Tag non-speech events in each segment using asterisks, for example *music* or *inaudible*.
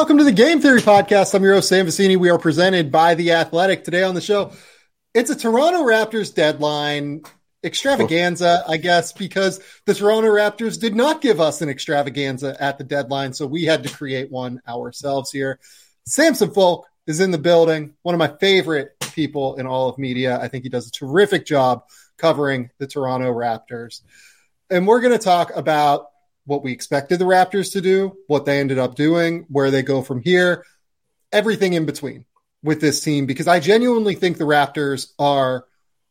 Welcome to the Game Theory Podcast. I'm your host, Sam Vecenie. We are presented by The Athletic. Today on the show, it's a Toronto Raptors deadline extravaganza, I guess, because the Toronto Raptors did not give us an extravaganza at the deadline. So we had to create one ourselves here. Samson Folk is in the building, one of my favorite people in all of media. I think he does a terrific job covering the Toronto Raptors. And we're going to talk about what we expected the Raptors to do, what they ended up doing, where they go from here, everything in between with this team, because I genuinely think the Raptors are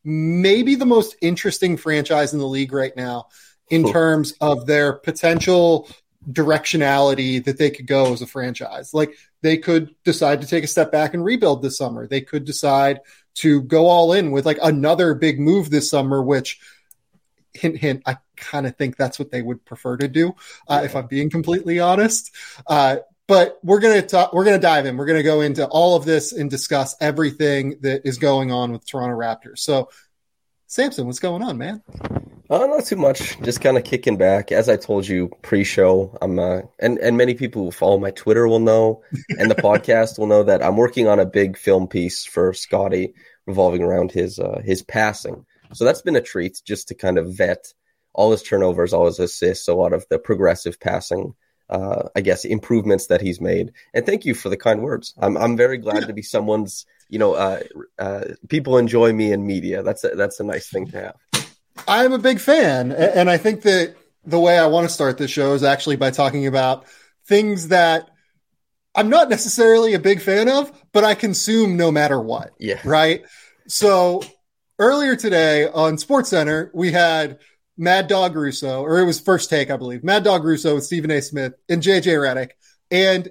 maybe the most interesting franchise in the league right now in cool. terms of their potential directionality that they could go as a franchise. Like they could decide to take a step back and rebuild this summer. They could decide to go all in with like another big move this summer, which hint, hint, I kind of think that's what they would prefer to do, uh, yeah. if I'm being completely honest. Uh, but we're gonna talk, we're gonna dive in. We're gonna go into all of this and discuss everything that is going on with Toronto Raptors. So, Samson, what's going on, man? Uh, not too much. Just kind of kicking back. As I told you pre-show, I'm uh, and and many people who follow my Twitter will know, and the *laughs* podcast will know that I'm working on a big film piece for Scottie revolving around his uh, his passing. So that's been a treat just to kind of vet all his turnovers, all his assists, a lot of the progressive passing, uh, I guess, improvements that he's made. And thank you for the kind words. I'm I'm very glad to be someone's. You know, uh, uh, people enjoy me in media. That's a, that's a nice thing to have. I'm a big fan, and I think that the way I want to start this show is actually by talking about things that I'm not necessarily a big fan of, but I consume no matter what. Yeah. Right. So earlier today on Sports Center, we had Mad Dog Russo, or it was first take, I believe. Mad Dog Russo with Stephen A. Smith and JJ Redick. And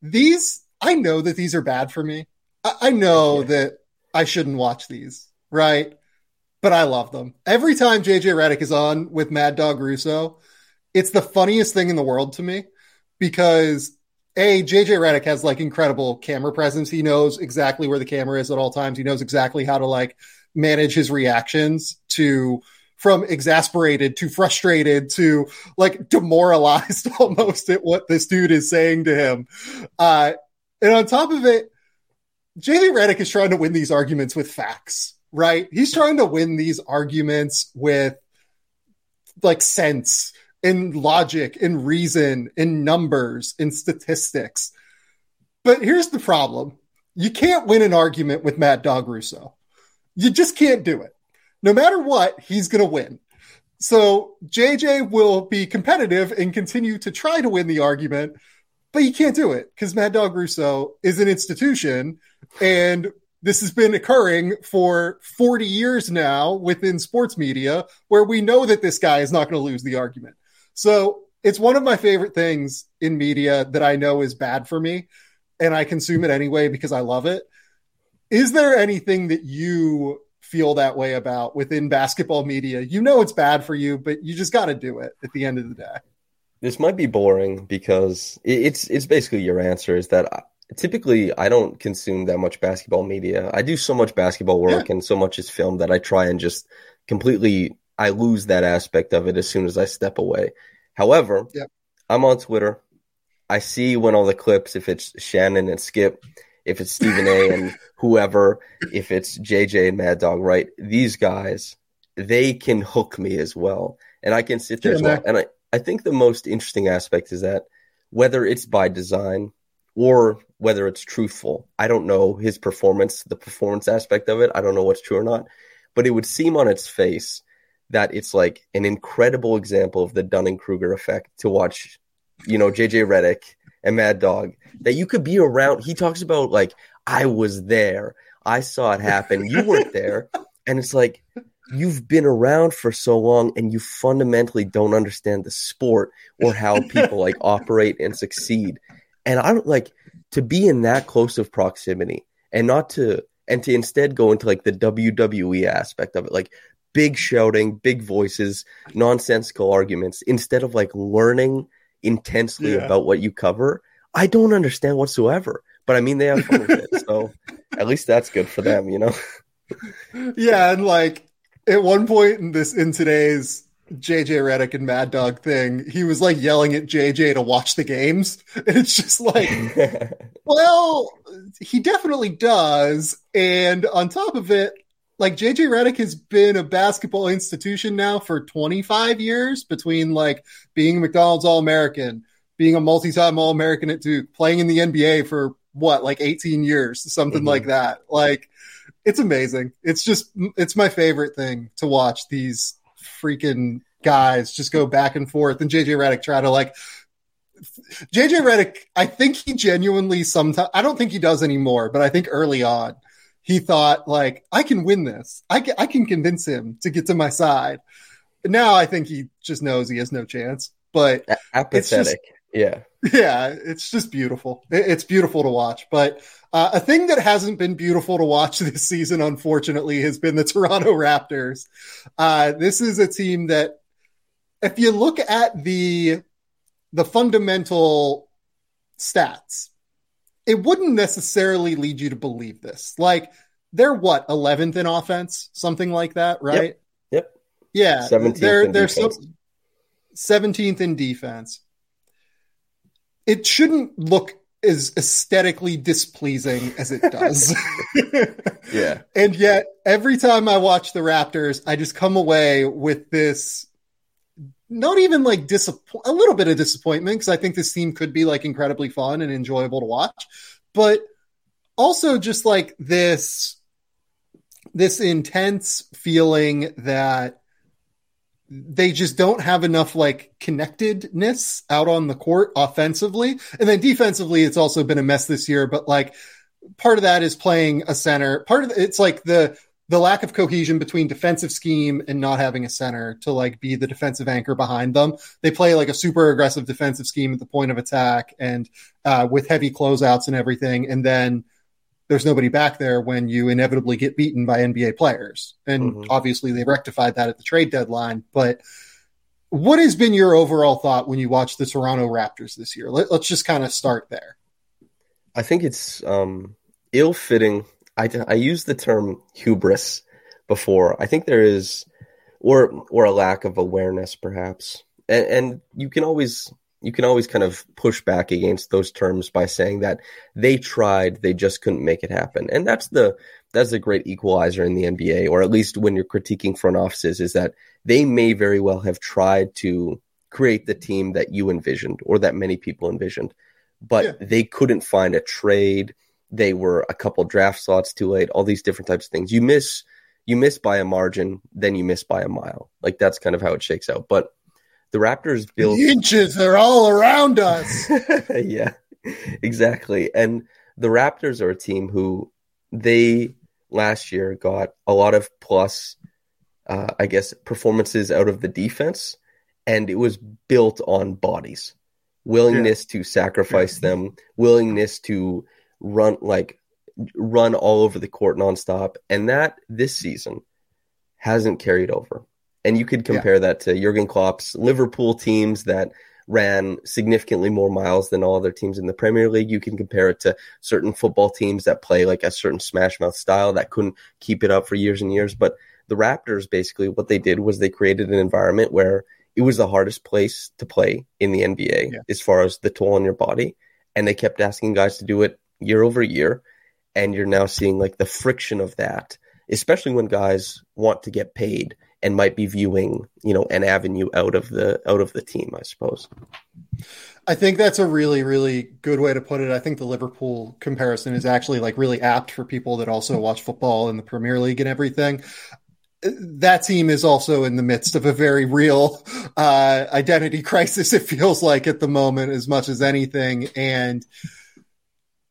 these, I know that these are bad for me. I, I know yeah. that I shouldn't watch these, right? But I love them. Every time JJ Redick is on with Mad Dog Russo, it's the funniest thing in the world to me because a JJ Redick has like incredible camera presence. He knows exactly where the camera is at all times. He knows exactly how to like manage his reactions to from exasperated to frustrated to like demoralized *laughs* almost at what this dude is saying to him. Uh, and on top of it, JJ Redick is trying to win these arguments with facts, right? He's trying to win these arguments with like sense and logic and reason and numbers and statistics. But here's the problem. You can't win an argument with Mad Dog Russo. You just can't do it no matter what, he's going to win. So JJ will be competitive and continue to try to win the argument, but he can't do it because Mad Dog Russo is an institution and this has been occurring for 40 years now within sports media where we know that this guy is not going to lose the argument. So it's one of my favorite things in media that I know is bad for me and I consume it anyway because I love it. Is there anything that you feel that way about within basketball media. You know it's bad for you, but you just got to do it at the end of the day. This might be boring because it's it's basically your answer is that I, typically I don't consume that much basketball media. I do so much basketball work yeah. and so much is film that I try and just completely I lose that aspect of it as soon as I step away. However, yeah. I'm on Twitter. I see when all the clips if it's Shannon and Skip if it's Stephen A. and *laughs* whoever, if it's JJ and Mad Dog, right? These guys, they can hook me as well. And I can sit there yeah, as well. And I, I think the most interesting aspect is that whether it's by design or whether it's truthful, I don't know his performance, the performance aspect of it. I don't know what's true or not. But it would seem on its face that it's like an incredible example of the Dunning Kruger effect to watch, you know, JJ Redick and Mad Dog that you could be around. He talks about like I was there, I saw it happen. You weren't there, *laughs* and it's like you've been around for so long and you fundamentally don't understand the sport or how people like *laughs* operate and succeed. And I don't like to be in that close of proximity and not to and to instead go into like the WWE aspect of it, like big shouting, big voices, nonsensical arguments, instead of like learning intensely yeah. about what you cover, I don't understand whatsoever. But I mean, they have fun with it, so *laughs* at least that's good for them, you know. yeah, and like at one point in this in today's JJ Redick and Mad Dog thing, he was like yelling at JJ to watch the games. *laughs* And it's just like, *laughs* well, he definitely does. And on top of it, like JJ Redick has been a basketball institution now for 25 years between like being McDonald's All American, being a multi time All American at Duke, playing in the NBA for what, like 18 years, something mm-hmm. like that. Like, it's amazing. It's just, it's my favorite thing to watch these freaking guys just go back and forth and JJ Redick try to like JJ Redick, I think he genuinely sometimes I don't think he does anymore, but I think early on he thought like I can win this. I can, I can convince him to get to my side. Now I think he just knows he has no chance. But apathetic. Yeah. Yeah, it's just beautiful. It's beautiful to watch. But uh, a thing that hasn't been beautiful to watch *laughs* this season, unfortunately, has been the Toronto Raptors. Uh, this is a team that, if you look at the the fundamental stats, it wouldn't necessarily lead you to believe this. Like they're what 11th in offense, something like that, right? Yep. yep. Yeah, 17th they're they're so, 17th in defense. It shouldn't look as aesthetically displeasing as it does. *laughs* *laughs* yeah. And yet every time I watch the Raptors, I just come away with this not even like disappoint a little bit of disappointment because I think this team could be like incredibly fun and enjoyable to watch, but also just like this this intense feeling that they just don't have enough like connectedness out on the court offensively. And then defensively, it's also been a mess this year, but like part of that is playing a center. Part of it's like the, the lack of cohesion between defensive scheme and not having a center to like be the defensive anchor behind them. They play like a super aggressive defensive scheme at the point of attack and uh, with heavy closeouts and everything. And then there's nobody back there when you inevitably get beaten by NBA players. And mm-hmm. obviously they rectified that at the trade deadline. But what has been your overall thought when you watch the Toronto Raptors this year? Let, us just kind of start there. I think it's um, ill fitting. I, I used the term hubris before. I think there is, or or a lack of awareness, perhaps. And, and you can always you can always kind of push back against those terms by saying that they tried, they just couldn't make it happen. And that's the that's a great equalizer in the NBA, or at least when you're critiquing front offices, is that they may very well have tried to create the team that you envisioned or that many people envisioned, but yeah. they couldn't find a trade. They were a couple draft slots too late, all these different types of things. You miss you miss by a margin, then you miss by a mile. Like that's kind of how it shakes out. But the Raptors built the inches are all around us. *laughs* yeah, exactly. And the Raptors are a team who they last year got a lot of plus, uh, I guess, performances out of the defense, and it was built on bodies, willingness yeah. to sacrifice them, willingness to run like run all over the court nonstop, and that this season hasn't carried over. And you could compare yeah. that to Jurgen Klopp's Liverpool teams that ran significantly more miles than all other teams in the Premier League. You can compare it to certain football teams that play like a certain smash mouth style that couldn't keep it up for years and years. But the Raptors basically what they did was they created an environment where it was the hardest place to play in the NBA yeah. as far as the toll on your body. And they kept asking guys to do it year over year. And you're now seeing like the friction of that, especially when guys want to get paid and might be viewing you know an avenue out of the out of the team i suppose. I think that's a really really good way to put it. I think the liverpool comparison is actually like really apt for people that also watch football in the premier league and everything. That team is also in the midst of a very real uh, identity *laughs* crisis it feels like at the moment as much as anything. And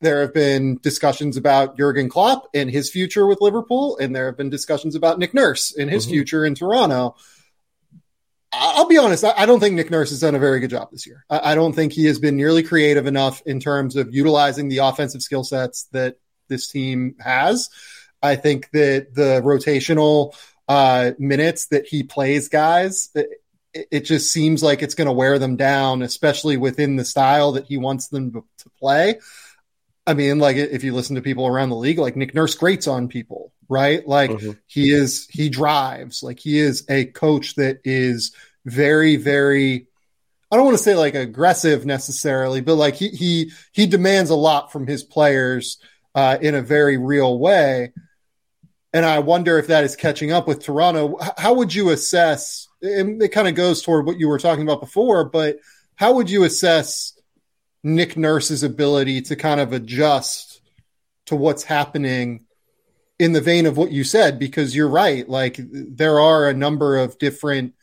there have been discussions about Jurgen Klopp and his future with Liverpool, and there have been discussions about Nick Nurse and his mm-hmm. future in Toronto. I'll be honest, I don't think Nick Nurse has done a very good job this year. I don't think he has been nearly creative enough in terms of utilizing the offensive skill sets that this team has. I think that the rotational uh, minutes that he plays guys, it, it just seems like it's going to wear them down, especially within the style that he wants them to play. I mean, like if you listen to people around the league, like Nick Nurse grates on people, right? Like mm-hmm. he is, he drives, like he is a coach that is very, very I don't want to say like aggressive necessarily, but like he he he demands a lot from his players uh, in a very real way. And I wonder if that is catching up with Toronto. How would you assess? And it kind of goes toward what you were talking about before, but how would you assess Nick Nurse's ability to kind of adjust to what's happening in the vein of what you said? Because you're right. Like there are a number of different,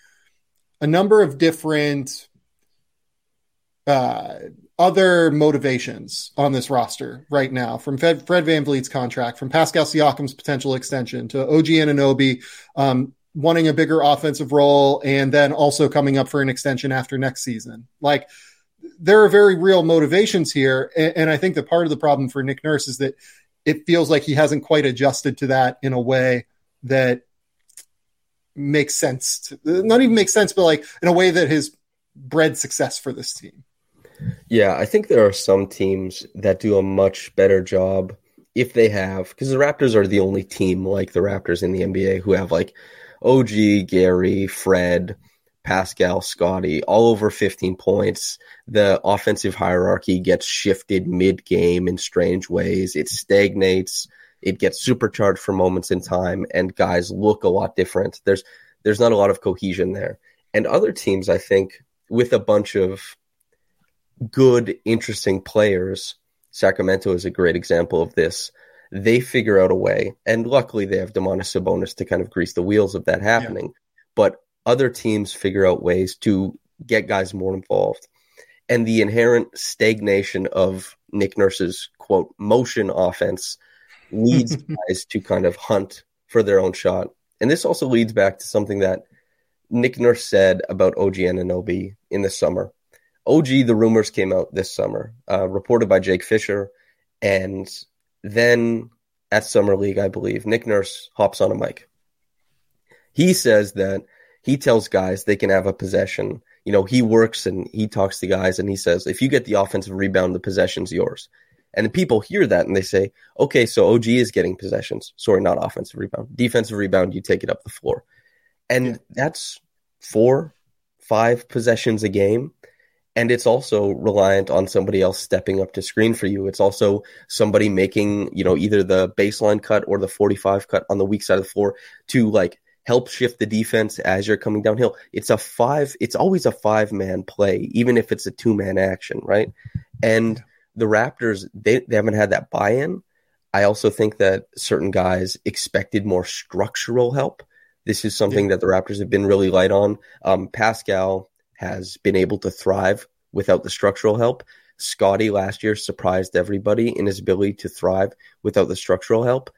a number of different uh, other motivations on this roster right now, from Fred, Fred VanVleet's contract, from Pascal Siakam's potential extension to OG Anunoby um, wanting a bigger offensive role, and then also coming up for an extension after next season. Like there are very real motivations here, and, and I think that part of the problem for Nick Nurse is that it feels like he hasn't quite adjusted to that in a way that makes sense. To, not even makes sense, but like in a way that has bred success for this team. Yeah, I think there are some teams that do a much better job if they have, because the Raptors are the only team like the Raptors in the NBA who have like OG, Gary, Fred, Pascal, Scottie, all over 15 points. The offensive hierarchy gets shifted mid game in strange ways. It stagnates. It gets supercharged for moments in time, and guys look a lot different. There's there's not a lot of cohesion there. And other teams, I think, with a bunch of good, interesting players. Sacramento is a great example of this. They figure out a way, and luckily they have Domantas Sabonis to kind of grease the wheels of that happening. Yeah. But other teams figure out ways to get guys more involved. And the inherent stagnation of Nick Nurse's quote motion offense leads *laughs* guys to kind of hunt for their own shot. And this also leads back to something that Nick Nurse said about OG Anunoby in the summer. OG, the rumors came out this summer, uh, reported by Jake Fisher. And then at Summer League, I believe, Nick Nurse hops on a mic. He says that he tells guys they can have a possession. You know, he works and he talks to guys and he says, if you get the offensive rebound, the possession's yours. And the people hear that and they say, okay, so OG is getting possessions. Sorry, not offensive rebound. Defensive rebound, you take it up the floor. And yeah. that's four, five possessions a game and it's also reliant on somebody else stepping up to screen for you. It's also somebody making, you know, either the baseline cut or the 45 cut on the weak side of the floor to like help shift the defense as you're coming downhill. It's a five, it's always a five man play, even if it's a two man action, right? And the Raptors, they, they haven't had that buy in. I also think that certain guys expected more structural help. This is something yeah. that the Raptors have been really light on. Um, Pascal has been able to thrive without the structural help. Scottie last year surprised everybody in his ability to thrive without the structural help.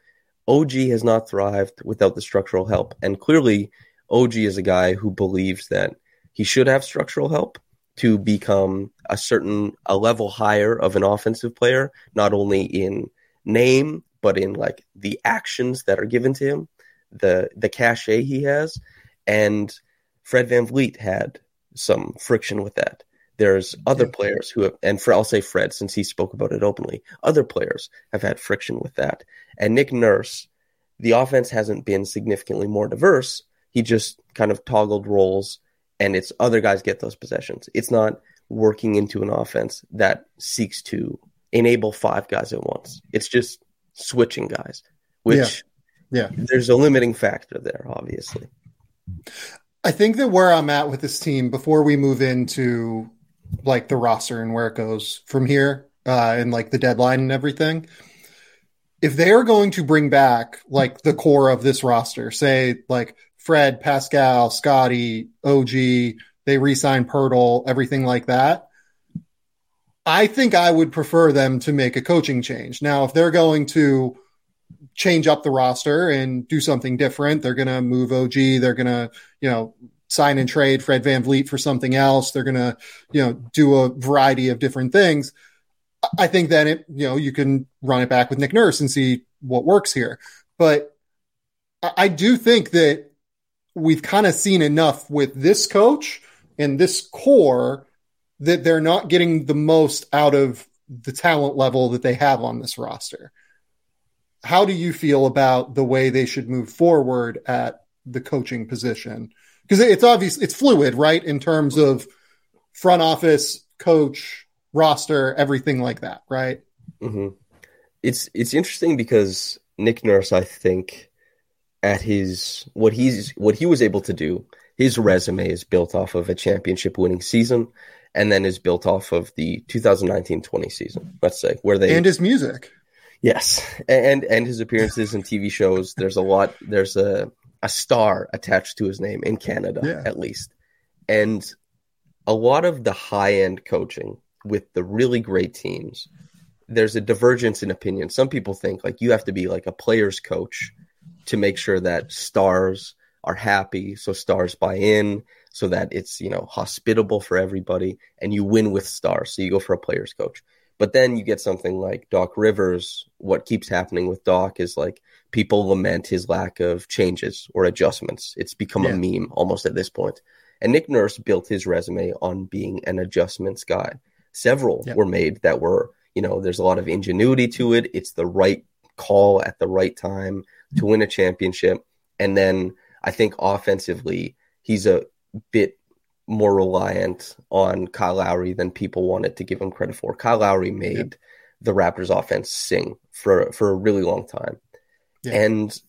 OG has not thrived without the structural help. And clearly, OG is a guy who believes that he should have structural help to become a certain a level higher of an offensive player, not only in name, but in like the actions that are given to him, the the cachet he has. And Fred VanVleet had some friction with that. There's other players who have, and for I'll say Fred since he spoke about it openly. Other players have had friction with that, and Nick Nurse, the offense hasn't been significantly more diverse. He just kind of toggled roles, and it's other guys get those possessions. It's not working into an offense that seeks to enable five guys at once. It's just switching guys, which yeah, yeah. there's a limiting factor there, obviously. I think that where I'm at with this team before we move into like the roster and where it goes from here uh, and like the deadline and everything. If they are going to bring back like the core of this roster, say like Fred, Pascal, Scottie, OG, they re-sign Poeltl, everything like that. I think I would prefer them to make a coaching change. Now, if they're going to change up the roster and do something different. They're going to move OG. They're going to, you know, sign and trade Fred VanVleet for something else. They're going to, you know, do a variety of different things. I think then it, you know, you can run it back with Nick Nurse and see what works here. But I do think that we've kind of seen enough with this coach and this core that they're not getting the most out of the talent level that they have on this roster how do you feel about the way they should move forward at the coaching position because it's obvious it's fluid, right? In terms of front office, coach, roster, everything like that, right? Mm-hmm. It's it's interesting because Nick Nurse, I think, at his what he's what he was able to do, his resume is built off of a championship winning season, and then is built off of the 2019-20 season. Let's say where they and his music. Yes, and and his appearances in TV shows. There's a lot. There's a a star attached to his name in Canada, yeah. at least, and a lot of the high end coaching with the really great teams. There's a divergence in opinion. Some people think like you have to be like a player's coach to make sure that stars are happy, so stars buy in, so that it's you know hospitable for everybody, and you win with stars. So you go for a player's coach. But then you get something like Doc Rivers. What keeps happening with Doc is like people lament his lack of changes or adjustments. It's become yeah. a meme almost at this point. And Nick Nurse built his resume on being an adjustments guy. Several yeah. were made that were, you know, there's a lot of ingenuity to it. It's the right call at the right time to win a championship. And then I think offensively, he's a bit more reliant on Kyle Lowry than people wanted to give him credit for. Kyle Lowry made yeah. the Raptors offense sing for for a really long time. Yeah. And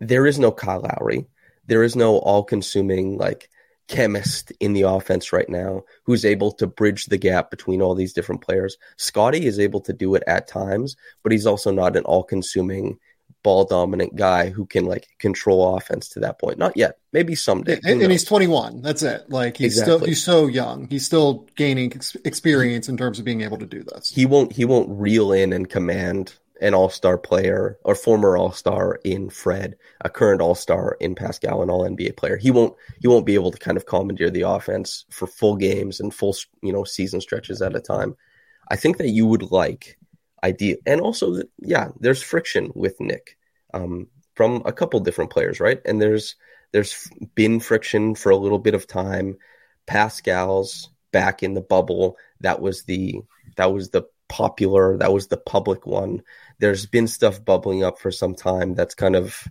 there is no Kyle Lowry. There is no all-consuming like chemist in the offense right now who's able to bridge the gap between all these different players. Scottie is able to do it at times, but he's also not an all-consuming ball dominant guy who can like control offense to that point. Not yet. Maybe someday. And, and he's 21. That's it. Like he's exactly. still he's so young. He's still gaining ex- experience in terms of being able to do this. He won't he won't reel in and command an all-star player or former all-star in Fred, a current all-star in Pascal, an all-NBA player. He won't he won't be able to kind of commandeer the offense for full games and full you know season stretches at a time. I think that you would like idea. And also, yeah, there's friction with Nick um, from a couple different players, right? And there's there's been friction for a little bit of time. Pascal's back in the bubble. That was the that was the popular. That was the public one. There's been stuff bubbling up for some time. That's kind of,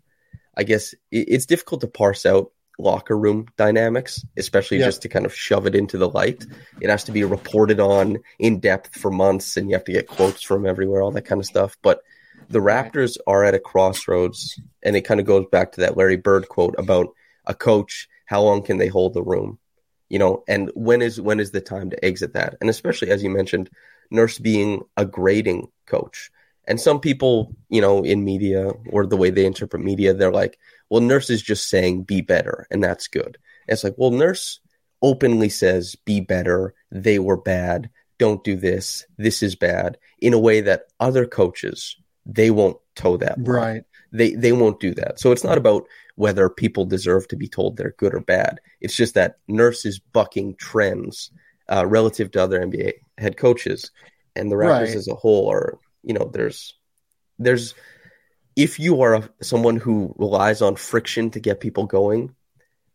I guess, it's difficult to parse out locker room dynamics, especially yeah. just to kind of shove it into the light. It has to be reported on in depth for months, and you have to get quotes from everywhere, all that kind of stuff. But the Raptors are at a crossroads, and it kind of goes back to that Larry Bird quote about a coach. How long can they hold the room? You know, and when is when is the time to exit that? And especially as you mentioned, Nurse being a grading coach. And some people, you know, in media or the way they interpret media, they're like, well, Nurse is just saying be better, and that's good. And it's like, well, Nurse openly says be better, they were bad, don't do this, this is bad, in a way that other coaches they won't toe that line. right. They they won't do that. So it's not about whether people deserve to be told they're good or bad. It's just that Nurse is bucking trends uh, relative to other NBA head coaches, and the Raptors right. as a whole are you know there's there's if you are a, someone who relies on friction to get people going,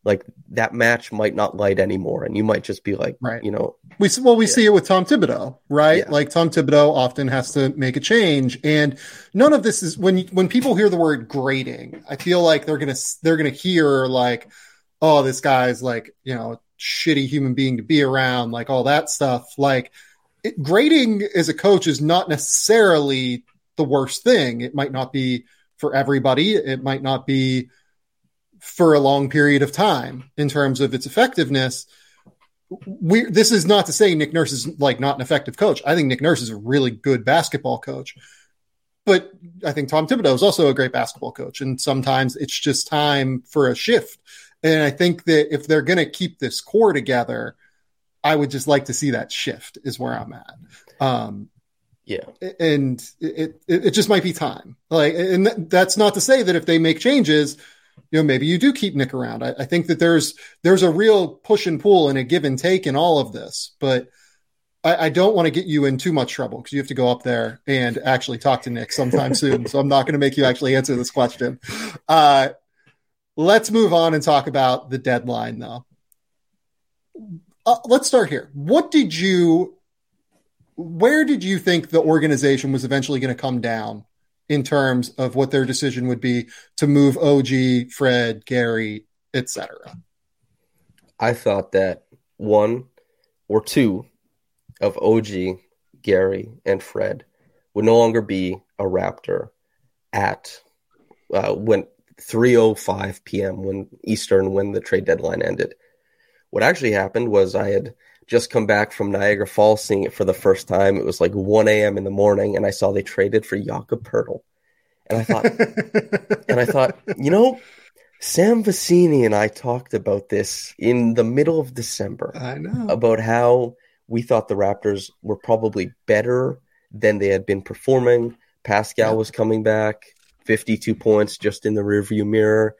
like that match might not light anymore, and you might just be like, right. you know, we well we yeah. see it with Tom Thibodeau, right? Yeah. Like Tom Thibodeau often has to make a change, and none of this is when when people hear the word grading, I feel like they're gonna they're gonna hear like, oh, this guy's like you know shitty human being to be around, like all that stuff. Like it, grading as a coach is not necessarily the worst thing. It might not be for everybody. It might not be for a long period of time in terms of its effectiveness. We, this is not to say Nick Nurse is like not an effective coach. I think Nick Nurse is a really good basketball coach, but I think Tom Thibodeau is also a great basketball coach. And sometimes it's just time for a shift. And I think that if they're going to keep this core together, I would just like to see that shift is where I'm at. Um, yeah. And it, it, it just might be time. Like, and that's not to say that if they make changes, you know, maybe you do keep Nick around. I, I think that there's, there's a real push and pull and a give and take in all of this, but I, I don't want to get you in too much trouble because you have to go up there and actually talk to Nick sometime *laughs* soon. So I'm not going to make you actually answer this question. Uh, let's move on and talk about the deadline though. Uh, let's start here. What did you where did you think the organization was eventually going to come down in terms of what their decision would be to move OG, Fred, Gary, etc. I thought that one or two of OG, Gary, and Fred would no longer be a Raptor at uh, when 3:05 p.m. when Eastern when the trade deadline ended. What actually happened was I had just come back from Niagara Falls seeing it for the first time. It was like 1 a.m. in the morning, and I saw they traded for Jakob Poeltl. And I thought, *laughs* and I thought, you know, Sam Vecenie and I talked about this in the middle of December. I know about how we thought the Raptors were probably better than they had been performing. Pascal yeah. was coming back, 52 points just in the rearview mirror.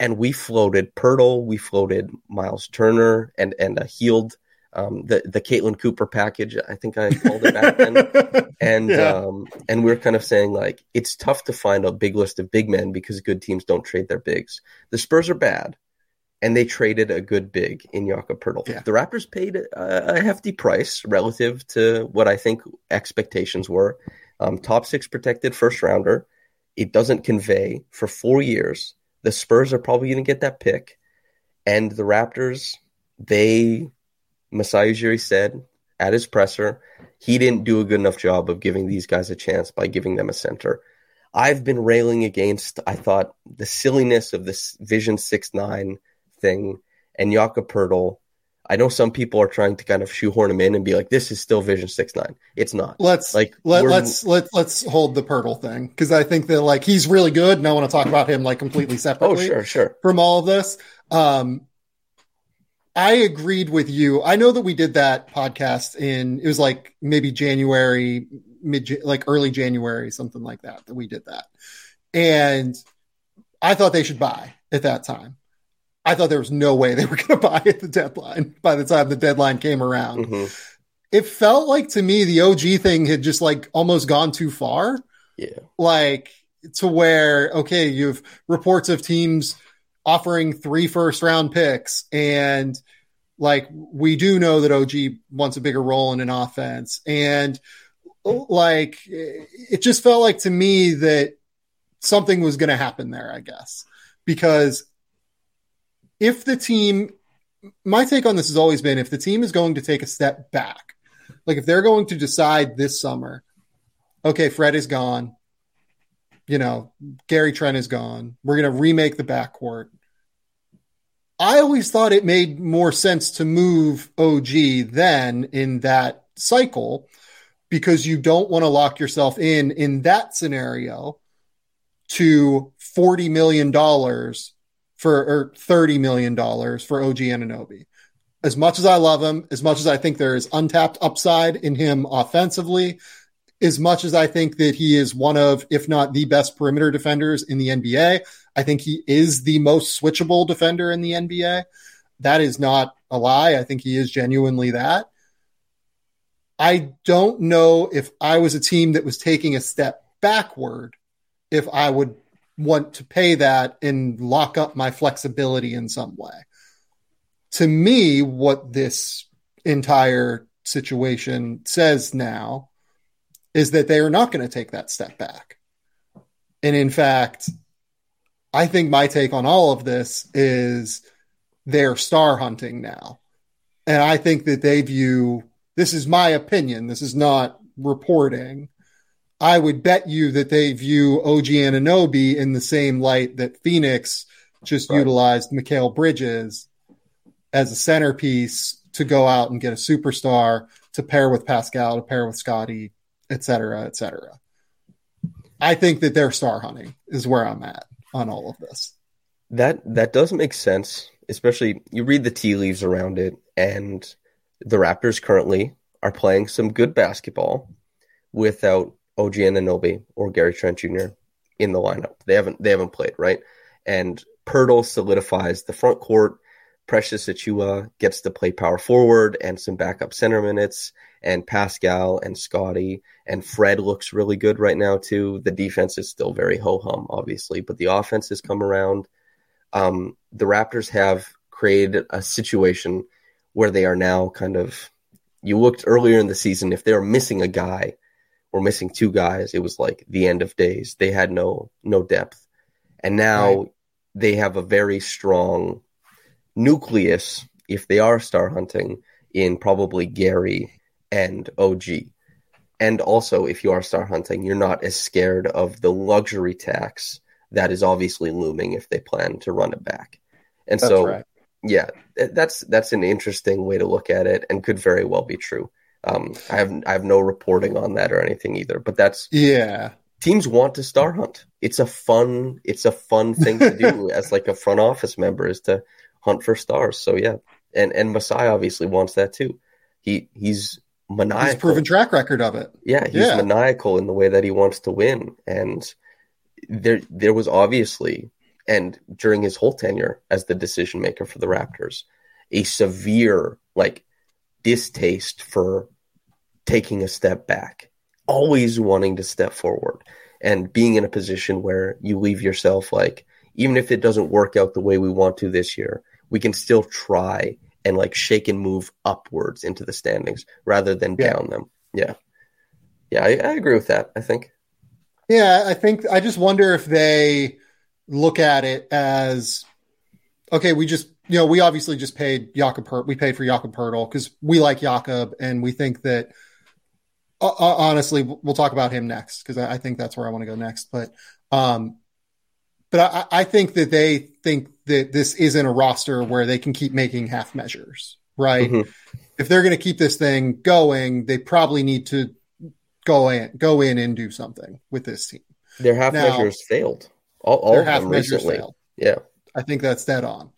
And we floated Poeltl, we floated Myles Turner and and a healed um, the the Caitlin Cooper package. I think I called it back then, *laughs* and yeah. um, and we are kind of saying like it's tough to find a big list of big men because good teams don't trade their bigs. The Spurs are bad, and they traded a good big in Jakob Poeltl. Yeah. The Raptors paid a, a, hefty price relative to what I think expectations were. Um, top six protected first rounder. It doesn't convey for four years. The Spurs are probably going to get that pick, and the Raptors they Masai Ujiri said at his presser he didn't do a good enough job of giving these guys a chance by giving them a center. I've been railing against, I thought, the silliness of this Vision 6 9 thing and Jakob Poeltl. I know some people are trying to kind of shoehorn him in and be like, "This is still Vision Six Nine. It's not." Let's like let, let's let let's hold the Poeltl thing because I think that like he's really good, and I want to talk about him like completely oh, separately. oh, sure, sure. From all of this, um, I agreed with you. I know that we did that podcast in it was like maybe January, mid like early January, something like that. That we did that, and I thought they should buy at that time. I thought there was no way they were *laughs* going to buy at the deadline by the time the deadline came around. Mm-hmm. It felt like to me the OG thing had just like almost gone too far. Yeah. Like to where, okay, you have reports of teams offering three first round picks and like we do know that OG wants a bigger role in an offense and like it just felt like to me that something was going to happen there, I guess, because if the team, my take on this has always been if the team is going to take a step back, like if they're going to decide this summer, okay, Fred is gone, you know, Gary Trent is gone, we're going to remake the backcourt. I always thought it made more sense to move OG then in that cycle because you don't want to lock yourself in in that scenario to $40 million for or thirty million dollars for OG Anunoby. As much as I love him, as much as I think there is untapped upside in him offensively, as much as I think that he is one of, if not the best perimeter defenders in the NBA, I think he is the most switchable defender in the NBA. That is not a lie. I think he is genuinely that. I don't know if I was a team that was taking a step backward, if I would want to pay that and lock up my flexibility in some way. To me, what this entire situation says now is that they are not going to take that step back. And in fact, I think my take on all of this is they're star hunting now. And I think that they view this is my opinion, this is not reporting I would bet you that they view OG Anunoby in the same light that Phoenix just right. utilized Mikal Bridges as a centerpiece to go out and get a superstar to pair with Pascal, to pair with Scottie, et cetera, et cetera. I think that they're star hunting is where I'm at on all of this. That that does make sense, especially you read the tea leaves around it, and the Raptors currently are playing some good basketball without OG Anunoby or Gary Trent Jr. in the lineup. They haven't they haven't played right, and Poeltl solidifies the front court. Precious Achiuwa gets to play power forward and some backup center minutes, and Pascal and Scottie and Fred looks really good right now too. The defense is still very ho hum, obviously, but the offense has come around. Um, the Raptors have created a situation where they are now kind of. You looked earlier in the season if they were missing a guy were missing two guys, it was like the end of days. They had no no depth. And now right. they have a very strong nucleus if they are star hunting in probably Gary and OG. And also, if you are star hunting, you're not as scared of the luxury tax that is obviously looming if they plan to run it back. And that's so, right. yeah, that's that's an interesting way to look at it, and could very well be true. Um, I have I have no reporting on that or anything either, but that's yeah. Teams want to star hunt. It's a fun it's a fun thing to do *laughs* as like a front office member is to hunt for stars. So yeah, and and Masai obviously wants that too. He he's maniacal. He's proven track record of it. Yeah, he's yeah. maniacal in the way that he wants to win, and there there was obviously and during his whole tenure as the decision maker for the Raptors, a severe like distaste for taking a step back, always wanting to step forward and being in a position where you leave yourself like even if it doesn't work out the way we want to this year, we can still try and like shake and move upwards into the standings rather than yeah. down them. Yeah. Yeah, I, I, agree with that, I think. Yeah, I think I just wonder if they look at it as okay, we just you know, we obviously just paid Jakob we paid for Jakob Poeltl because we like Jakob and we think that uh honestly we'll talk about him next because I, I, think that's where I want to go next. But um but I, I think that they think that this isn't a roster where they can keep making half measures, right? Mm-hmm. If they're going to keep this thing going, they probably need to go in, go in and do something with this team. Their half now, measures failed. All, all their half measures recently. failed. Yeah, I think that's dead on.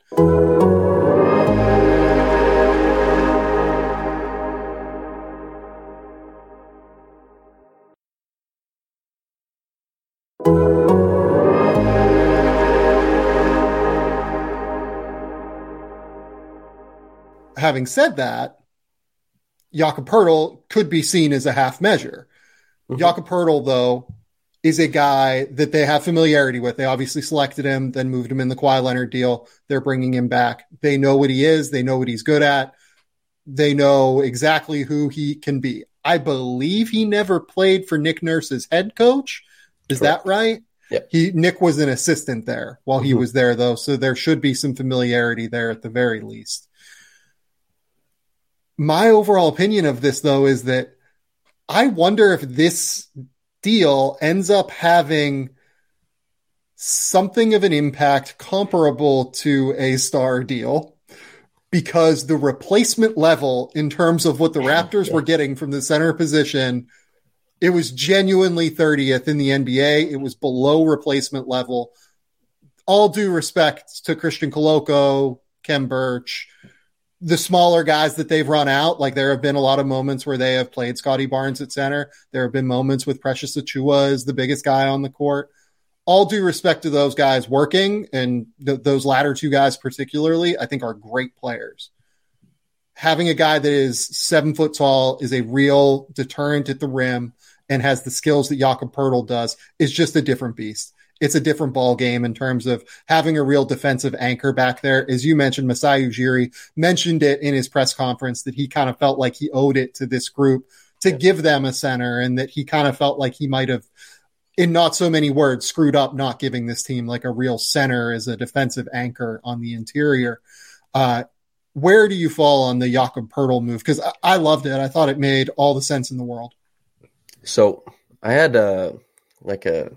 Having said that, Jakob Poeltl could be seen as a half measure. mm hmm Jakob Poeltl, though, is a guy that they have familiarity with. They obviously selected him, then moved him in the Kawhi Leonard deal. They're bringing him back. They know what he is. They know what he's good at. They know exactly who he can be. I believe he never played for Nick Nurse's head coach. Is Correct. that right? Yeah. He Nick was an assistant there while he mm-hmm. was there though, so there should be some familiarity there at the very least my overall opinion of this though is that I wonder if this deal ends up having something of an impact comparable to a star deal because the replacement level in terms of what the Raptors yeah. were getting from the center position it was genuinely 30th in the NBA it was below replacement level. All due respect to Christian Koloko Khem Birch the smaller guys that they've run out, like there have been a lot of moments where they have played Scottie Barnes at center. There have been moments with Precious Achiuwa as the biggest guy on the court. All due respect to those guys working, and th- those latter two guys particularly, I think are great players. Having a guy that is seven foot tall is a real deterrent at the rim and has the skills that Jakob Poeltl does is just a different beast it's a different ball game in terms of having a real defensive anchor back there. As you mentioned, Masai Ujiri mentioned it in his press conference that he kind of felt like he owed it to this group to yeah. give them a center and that he kind of felt like he might have in not so many words screwed up not giving this team like a real center as a defensive anchor on the interior. Uh, where do you fall on the Jakob Poeltl move? Because I-, I loved it. I thought it made all the sense in the world. So I had a like a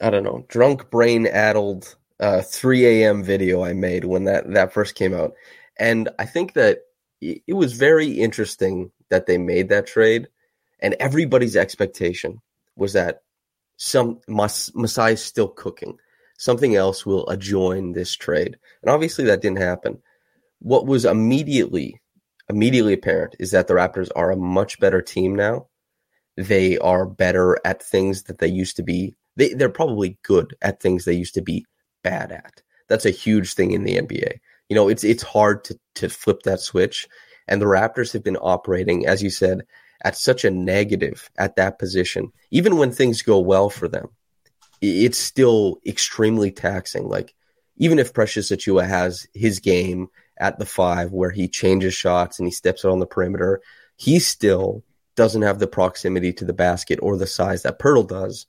I don't know, drunk brain addled uh, 3 a.m. video I made when that, that first came out. And I think that it was very interesting that they made that trade. And everybody's expectation was that some Mas- Masai is still cooking. Something else will adjoin this trade. And obviously that didn't happen. What was immediately immediately apparent is that the Raptors are a much better team now. They are better at things that they used to be they, they're probably good at things they used to be bad at. That's a huge thing in the NBA. You know, it's it's hard to to flip that switch. And the Raptors have been operating, as you said, at such a negative at that position. Even when things go well for them, it's still extremely taxing. Like even if Precious Achiuwa has his game at the five where he changes shots and he steps out on the perimeter, he still doesn't have the proximity to the basket or the size that Poeltl does.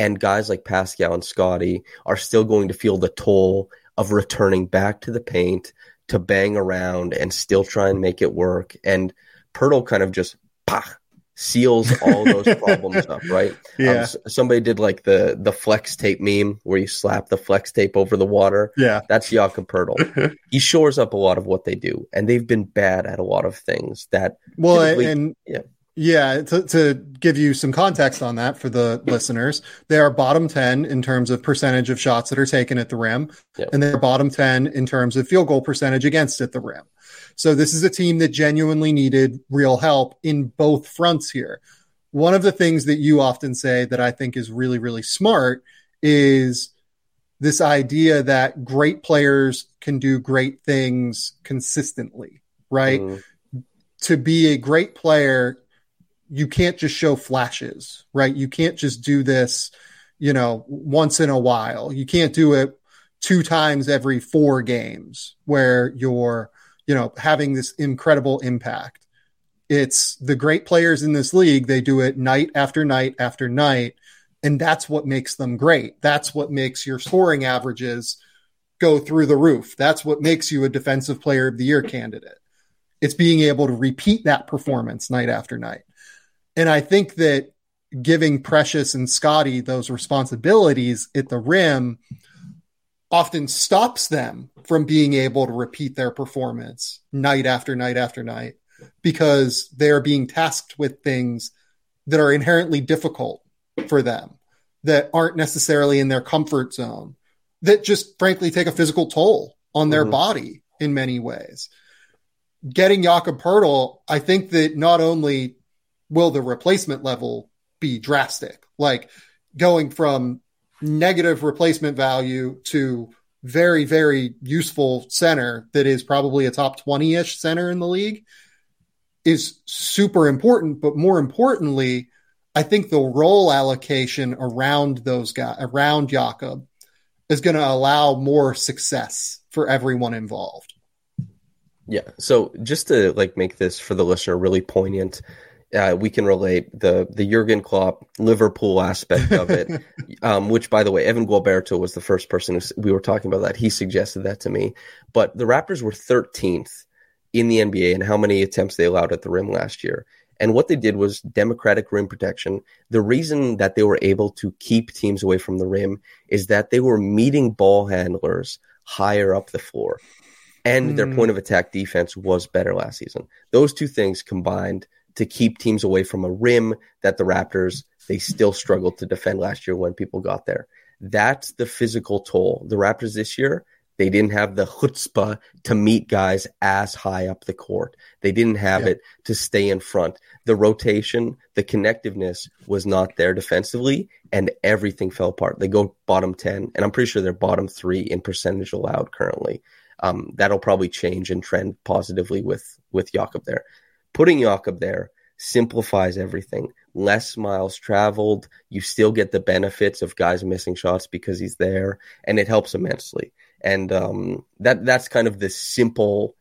And guys like Pascal and Scottie are still going to feel the toll of returning back to the paint to bang around and still try and make it work. And Poeltl kind of just pah, seals all those *laughs* problems up, right? Yeah. Um, somebody did like the the flex tape meme where you slap the flex tape over the water. Yeah. That's Jakob Poeltl. *laughs* he shores up a lot of what they do, and they've been bad at a lot of things that. Well, and yeah. Yeah, to, to give you some context on that for the listeners, they are bottom 10 in terms of percentage of shots that are taken at the rim, Yep. and they're bottom 10 in terms of field goal percentage against at the rim. So this is a team that genuinely needed real help in both fronts here. One of the things that you often say that I think is really, really smart is this idea that great players can do great things consistently, right? Mm, to be a great player, you can't just show flashes, right? You can't just do this, you know, once in a while. You can't do it two times every four games where you're, you know, having this incredible impact. It's the great players in this league, they do it night after night after night. And that's what makes them great. That's what makes your scoring averages go through the roof. That's what makes you a defensive player of the year candidate. It's being able to repeat that performance night after night. And I think that giving Precious and Scottie those responsibilities at the rim often stops them from being able to repeat their performance night after night after night because they are being tasked with things that are inherently difficult for them that aren't necessarily in their comfort zone that just frankly take a physical toll on their Mhm. body in many ways. Getting Jakob Poeltl, I think that not only will the replacement level be drastic, like going from negative replacement value to very, very useful center that is probably a top 20 ish center in the league is super important. But more importantly, I think the role allocation around those guys, around Jakob, is going to allow more success for everyone involved. Yeah. So just to like make this for the listener really poignant, uh, we can relate the the Jurgen Klopp Liverpool aspect of it, *laughs* um, which by the way, Evan Gualberto was the first person who we were talking about that. He suggested that to me. But the Raptors were 13th in the NBA and how many attempts they allowed at the rim last year. And what they did was democratic rim protection. The reason that they were able to keep teams away from the rim is that they were meeting ball handlers higher up the floor. And their Hmm. point of attack defense was better last season. Those two things combined to keep teams away from a rim that the Raptors they still struggled to defend last year when people got there. That's the physical toll. The Raptors this year, they didn't have the chutzpah to meet guys as high up the court. They didn't have Yeah. it to stay in front. The rotation, the connectiveness was not there defensively, and everything fell apart. They go bottom 10, and I'm pretty sure they're bottom three in percentage allowed currently. Um, that'll probably change and trend positively with with Jakob there. Putting Jakob there simplifies everything. Less miles traveled, you still get the benefits of guys missing shots because he's there, and it helps immensely. And um, that that's kind of the simple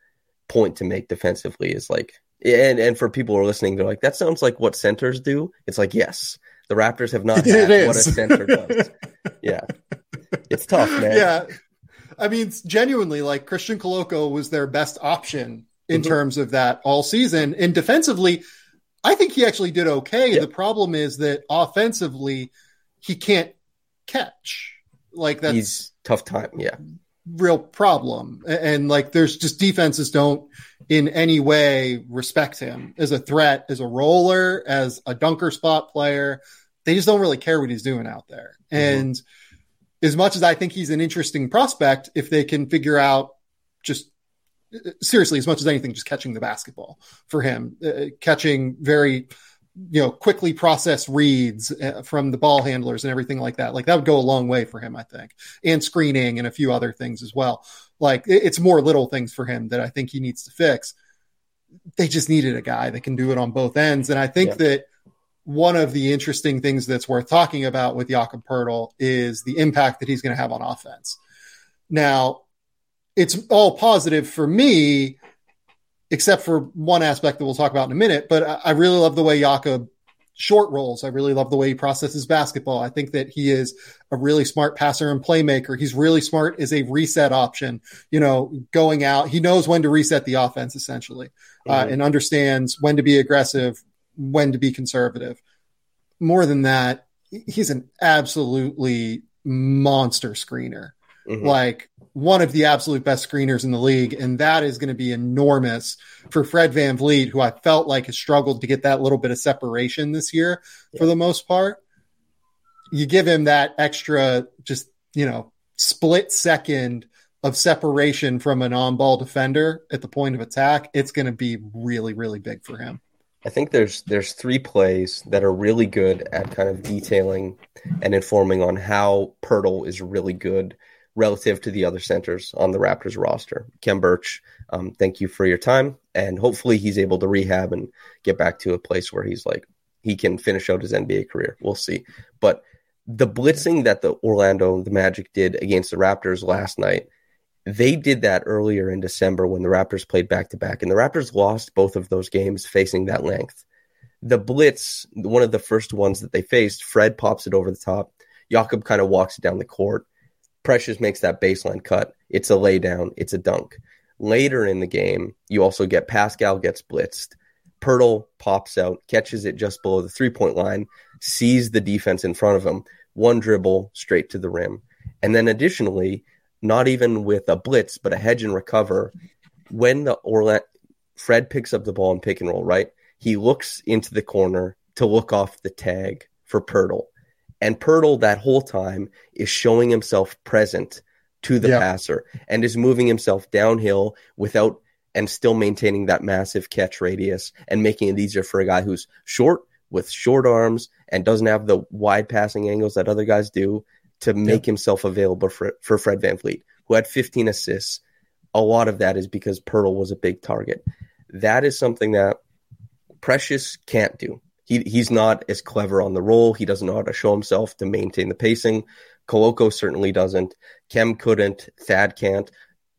point to make defensively is like, and and for people who are listening, they're like, that sounds like what centers do. It's like, yes, the Raptors have not *laughs* had what a center does. *laughs* yeah, it's tough, man. Yeah. I mean, genuinely, like Christian Koloko was their best option in Mhm. terms of that all season. And defensively, I think he actually did okay. Yeah. The problem is that offensively, he can't catch. Like that's he's tough time. Yeah. real problem. A- And, like there's just defenses don't in any way respect him as a threat, as a roller, as a dunker spot player. They just don't really care what he's doing out there. Mhm. And as much as I think he's an interesting prospect, if they can figure out just seriously, as much as anything, just catching the basketball for him, uh, catching very, you know, quickly processed reads uh, from the ball handlers and everything like that. Like that would go a long way for him, I think, and screening and a few other things as well. Like it- it's more little things for him that I think he needs to fix. They just needed a guy that can do it on both ends. And I think Yeah. that one of the interesting things that's worth talking about with Jakob Poeltl is the impact that he's going to have on offense. Now, it's all positive for me except for one aspect that we'll talk about in a minute. But I, I really love the way Jakob short rolls. I really love the way he processes basketball. I think that he is a really smart passer and playmaker. He's really smart as a reset option, you know, going out. He knows when to reset the offense essentially uh, mm-hmm. uh, and understands when to be aggressive, when to be conservative. More than that, he's an absolutely monster screener. Mm-hmm. Like one of the absolute best screeners in the league. And that is going to be enormous for Fred VanVleet, who I felt like has struggled to get that little bit of separation this year yeah. for the most part. You give him that extra, just, you know, split second of separation from an on ball defender at the point of attack. It's going to be really, really big for him. I think there's there's three plays that are really good at kind of detailing and informing on how Poeltl is really good relative to the other centers on the Raptors roster. Khem Birch, um, thank you for your time, and hopefully he's able to rehab and get back to a place where he's like he can finish out his NBA career. We'll see, but the blitzing that the Orlando the Magic did against the Raptors last night, they did that earlier in December when the Raptors played back to back, and the Raptors lost both of those games facing that length. The blitz, one of the first ones that they faced, Fred pops it over the top. Jakob kind of walks it down the court Precious makes that baseline cut. It's a laydown. It's a dunk. Later in the game, you also get Pascal gets blitzed. Poeltl pops out, catches it just below the three point line, sees the defense in front of him, one dribble straight to the rim. And then additionally, not even with a blitz, but a hedge and recover, when the Orlando Fred picks up the ball and pick and roll, right? He looks into the corner to look off the tag for Poeltl. And Poeltl that whole time is showing himself present to the yeah. passer and is moving himself downhill without and still maintaining that massive catch radius and making it easier for a guy who's short with short arms and doesn't have the wide passing angles that other guys do to make yeah. himself available for, for Fred VanVleet, who had 15 assists. A lot of that is because Poeltl was a big target. That is something that Precious can't do he he's not as clever on the roll. He doesn't know how to show himself to maintain the pacing. Koloko certainly doesn't. Khem couldn't. Thad can't.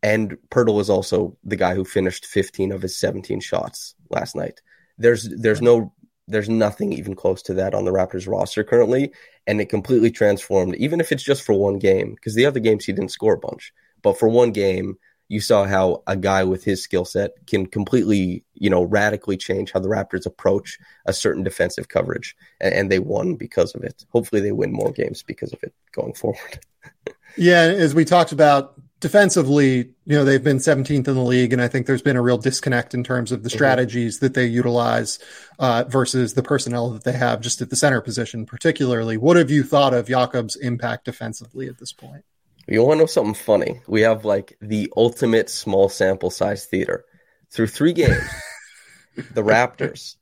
And Poeltl is also the guy who finished 15 of his 17 shots last night. There's there's no there's nothing even close to that on the Raptors roster currently, and it completely transformed. Even if it's just for one game, because the other games he didn't score a bunch, but for one game, you saw how a guy with his skill set can completely, you know, radically change how the Raptors approach a certain defensive coverage. And, and, they won because of it. Hopefully they win more games because of it going forward. *laughs* yeah, as we talked about defensively, you know, they've been 17th in the league, and I think there's been a real disconnect in terms of the mm-hmm. strategies that they utilize uh, versus the personnel that they have just at the center position, particularly. What have you thought of Jakob's impact defensively at this point? You want to know something funny? We have like the ultimate small sample size theater. Through three games, *laughs* the Raptors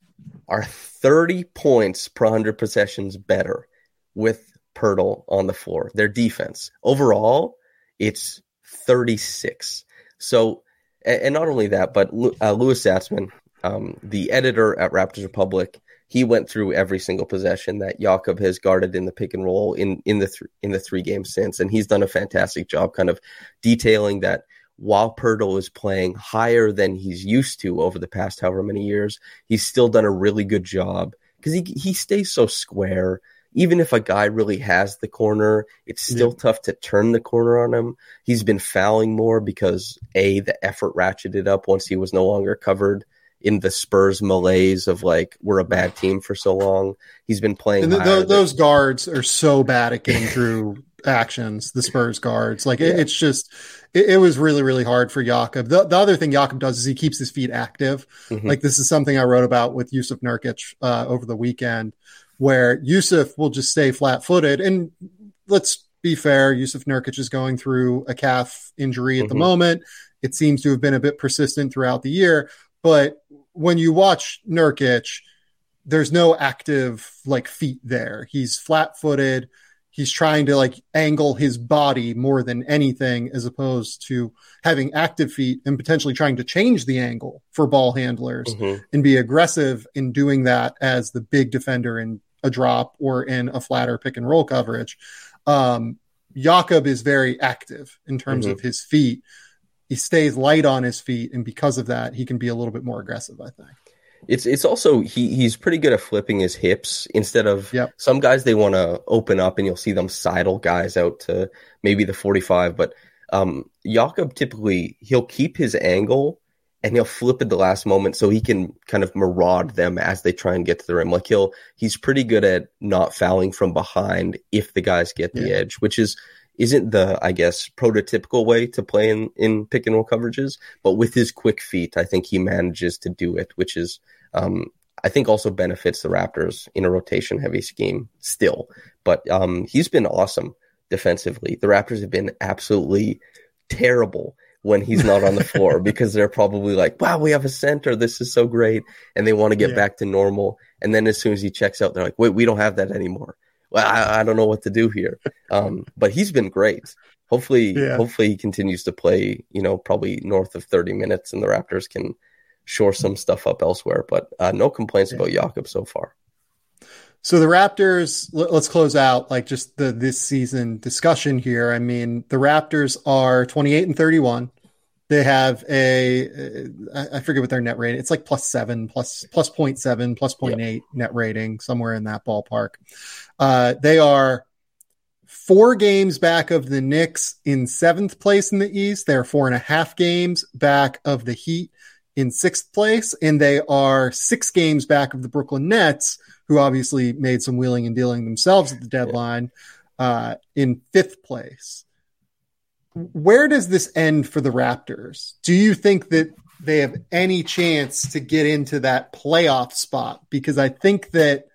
are 30 points per 100 possessions better with Poeltl on the floor. Their defense overall, it's 36. So, and not only that, but uh, Louis Zatzman, um, the editor at Raptors Republic, he went through every single possession that Jakob has guarded in the pick and roll in in the th- in the three games since, and he's done a fantastic job, kind of detailing that while Poeltl is playing higher than he's used to over the past however many years, he's still done a really good job because he he stays so square. Even if a guy really has the corner, it's still yeah. tough to turn the corner on him. He's been fouling more because a the effort ratcheted up once he was no longer covered in the Spurs malaise of like we're a bad team for so long. He's been playing. The, those guards are so bad at getting through actions. The Spurs guards, like yeah. it, it's just, it, it, was really really hard for Jakob. The, the other thing Jakob does is he keeps his feet active. Mm-hmm. Like this is something I wrote about with Jusuf Nurkic uh, over the weekend, where Jusuf will just stay flat footed. And let's be fair, Jusuf Nurkic is going through a calf injury at mm-hmm. the moment. It seems to have been a bit persistent throughout the year, but when you watch Nurkic, there's no active like feet there. He's flat footed. He's trying to like angle his body more than anything, as opposed to having active feet and potentially trying to change the angle for ball handlers mm-hmm. and be aggressive in doing that as the big defender in a drop or in a flatter pick and roll coverage. Um, Jakob is very active in terms mm-hmm. of his feet he stays light on his feet, and because of that, he can be a little bit more aggressive. I think. It's it's also he he's pretty good at flipping his hips instead of Yep. some guys they want to open up and you'll see them sidle guys out to maybe the 45 but um Jakob typically he'll keep his angle and he'll flip at the last moment so he can kind of maraud them as they try and get to the rim like he'll he's pretty good at not fouling from behind if the guys get the Yeah. edge which is isn't the I guess prototypical way to play in in pick and roll coverages but with his quick feet I think he manages to do it which is um, I think also benefits the Raptors in a rotation heavy scheme still. But um, he's been awesome defensively. The Raptors have been absolutely terrible when he's not on the floor *laughs* because they're probably like, wow, we have a center. This is so great. And they want to get Yeah. back to normal. And then as soon as he checks out, they're like, wait, we don't have that anymore. Well, I, I don't know what to do here. Um, but he's been great. Hopefully, Yeah. hopefully he continues to play, you know, probably north of 30 minutes and the Raptors can shore some stuff up elsewhere. But uh, no complaints Yeah. about Jakob so far. So the Raptors, let- let's close out like just the this season discussion here. I mean, the Raptors are 28 and 31. They have a I I forget what their net rating. It's like plus seven, plus plus point seven, plus point eight net rating, somewhere in that ballpark. Uh, they are four games back of the Knicks in seventh place in the East. They're four and a half games back of the Heat in sixth place, and they are six games back of the Brooklyn Nets, who obviously made some wheeling and dealing themselves at the deadline, uh, in fifth place. Where does this end for the Raptors? Do you think that they have any chance to get into that playoff spot? Because I think that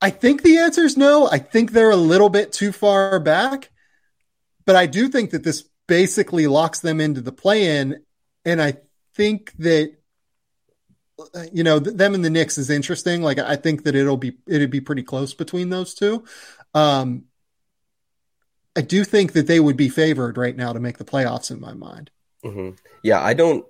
I think the answer is no. I think they're a little bit too far back, but I do think that this basically locks them into the play in. And I think that, you know, them and the Knicks is interesting. Like, I think that it'll be, it'd be pretty close between those two. Um, I do think that they would be favored right now to make the playoffs in my mind. hmm Yeah, I don't.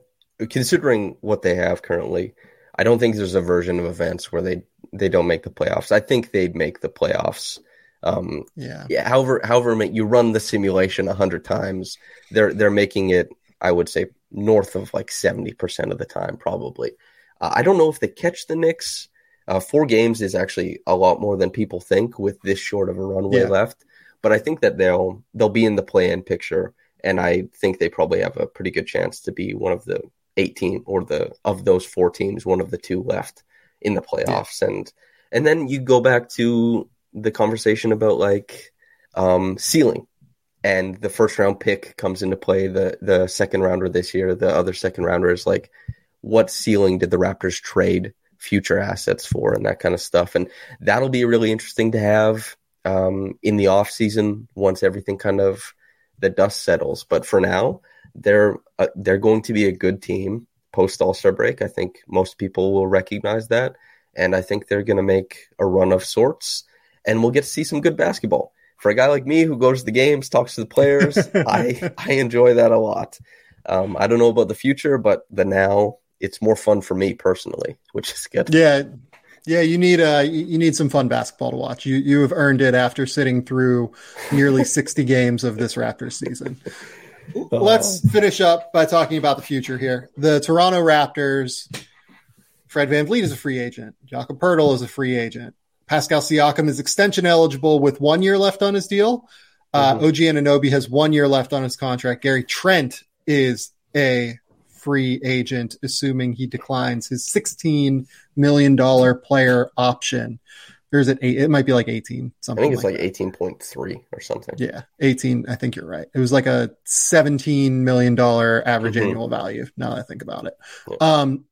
Considering what they have currently, I don't think there's a version of events where they they don't make the playoffs. I think they'd make the playoffs. Um, Yeah. yeah, however, however, you run the simulation a hundred times, they're they're making it. I would say north of like seventy percent of the time, probably. Uh, I don't know if they catch the Knicks. Uh, four games is actually a lot more than people think with this short of a runway Yeah. left. But I think that they'll they'll be in the play-in picture, and I think they probably have a pretty good chance to be one of the 18 or the of those four teams, one of the two left in the playoffs. And and then you go back to the conversation about like um, ceiling, and the first round pick comes into play. The the second rounder this year, the other second rounder is like, what ceiling did the Raptors trade future assets for, and that kind of stuff. And that'll be really interesting to have um, in the off season once everything kind of the dust settles. But for now, they're uh, they're going to be a good team post All Star break. I think most people will recognize that, and I think they're going to make a run of sorts, and we'll get to see some good basketball. For a guy like me who goes to the games, talks to the players, *laughs* I I enjoy that a lot. Um, I don't know about the future, but the now it's more fun for me personally, which is good. Yeah. Yeah, you need uh you need some fun basketball to watch. You you have earned it after sitting through nearly *laughs* 60 games of this Raptors season. Let's finish up by talking about the future here. The Toronto Raptors, Fred VanVleet is a free agent. Jakob Poeltl is a free agent. Pascal Siakam is extension eligible with one year left on his deal. Uh, Mhm. OG Anunoby has one year left on his contract. Gary Trent is a free agent, assuming he declines his $16 million player option. There's an eight, it might be like 18, I something think it's like like eighteen point three or something. Yeah, 18. I think you're right. It was like a $17 million average Mhm. annual value. Now that I think about it. Yeah. Um,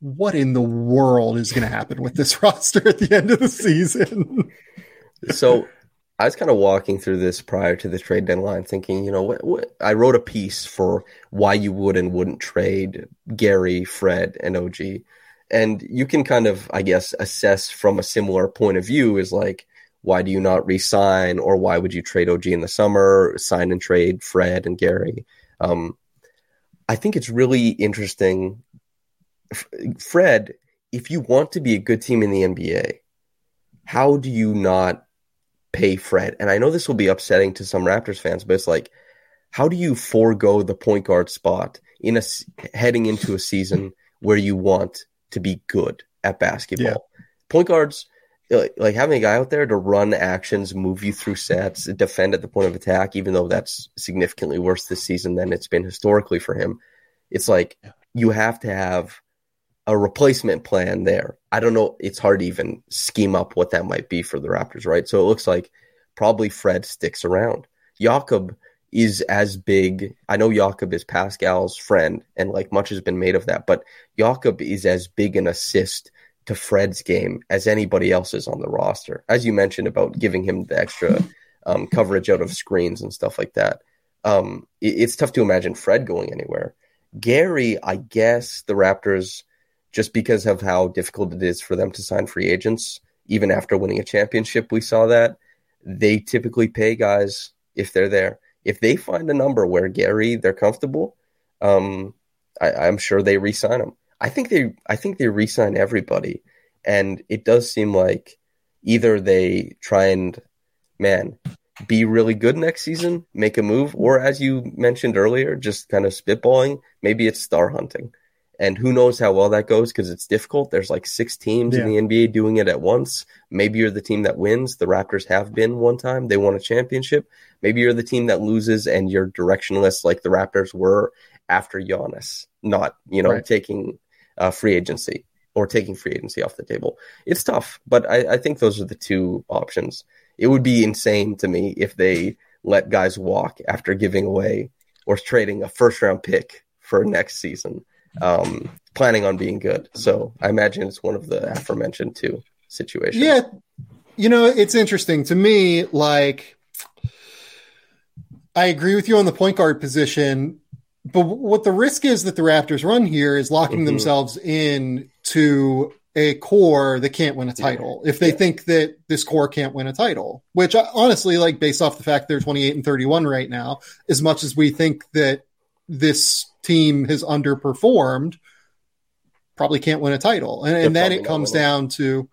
what in the world is going to happen with this *laughs* roster at the end of the season? so I was kind of walking through this prior to the trade deadline, thinking, you know, what, what I wrote a piece for why you would and wouldn't trade Gary, Fred, and OG, and you can kind of, I guess, assess from a similar point of view is like, why do you not re-sign, or why would you trade OG in the summer, sign and trade Fred and Gary? Um, I think it's really interesting. F- Fred, if you want to be a good team in the NBA, how do you not pay Fred? And I know this will be upsetting to some Raptors fans, but it's like, how do you forego the point guard spot in a heading into a season where you want to be good at basketball? Yeah. Point guards, uh, like having a guy out there to run actions, move you through sets, defend at the point of attack, even though that's significantly worse this season than it's been historically for him. It's like you have to have a replacement plan there. I don't know. It's hard to even scheme up what that might be for the Raptors, right? So it looks like probably Fred sticks around. Jakob is as big. I know Jakob is Pascal's friend, and like much has been made of that, but Jakob is as big an assist to Fred's game as anybody else's on the roster. As you mentioned about giving him the extra um, coverage out of screens and stuff like that. Um, it, it's tough to imagine Fred going anywhere. Gary, I guess the Raptors, just because of how difficult it is for them to sign free agents, even after winning a championship, we saw that they typically pay guys if they're there. If they find a number where Gary they're comfortable, um, I, am sure they re-sign him. I think they I think they re-sign everybody, and it does seem like either they try and man be really good next season, make a move, or as you mentioned earlier, just kind of spitballing. Maybe it's star hunting. And who knows how well that goes because it's difficult. There's like six teams yeah. in the NBA doing it at once. Maybe you're the team that wins. The Raptors have been one time. They won a championship. Maybe you're the team that loses and you're directionless like the Raptors were after Giannis, not, you know, right. taking uh, free agency or taking free agency off the table. It's tough, but I, I think those are the two options. It would be insane to me if they let guys walk after giving away or trading a first round pick for next season um, planning on being good. So I imagine it's one of the aforementioned two situations. Yeah. You know, it's interesting to me. Like, I agree with you on the point guard position, but what the risk is that the Raptors run here is locking mm-hmm. themselves in to a core that can't win a title if they yeah. think that this core can't win a title which honestly like based off the fact they're 28 and 31 right now as much as we think that this team has underperformed, probably can't win a title. And, and then it comes down to,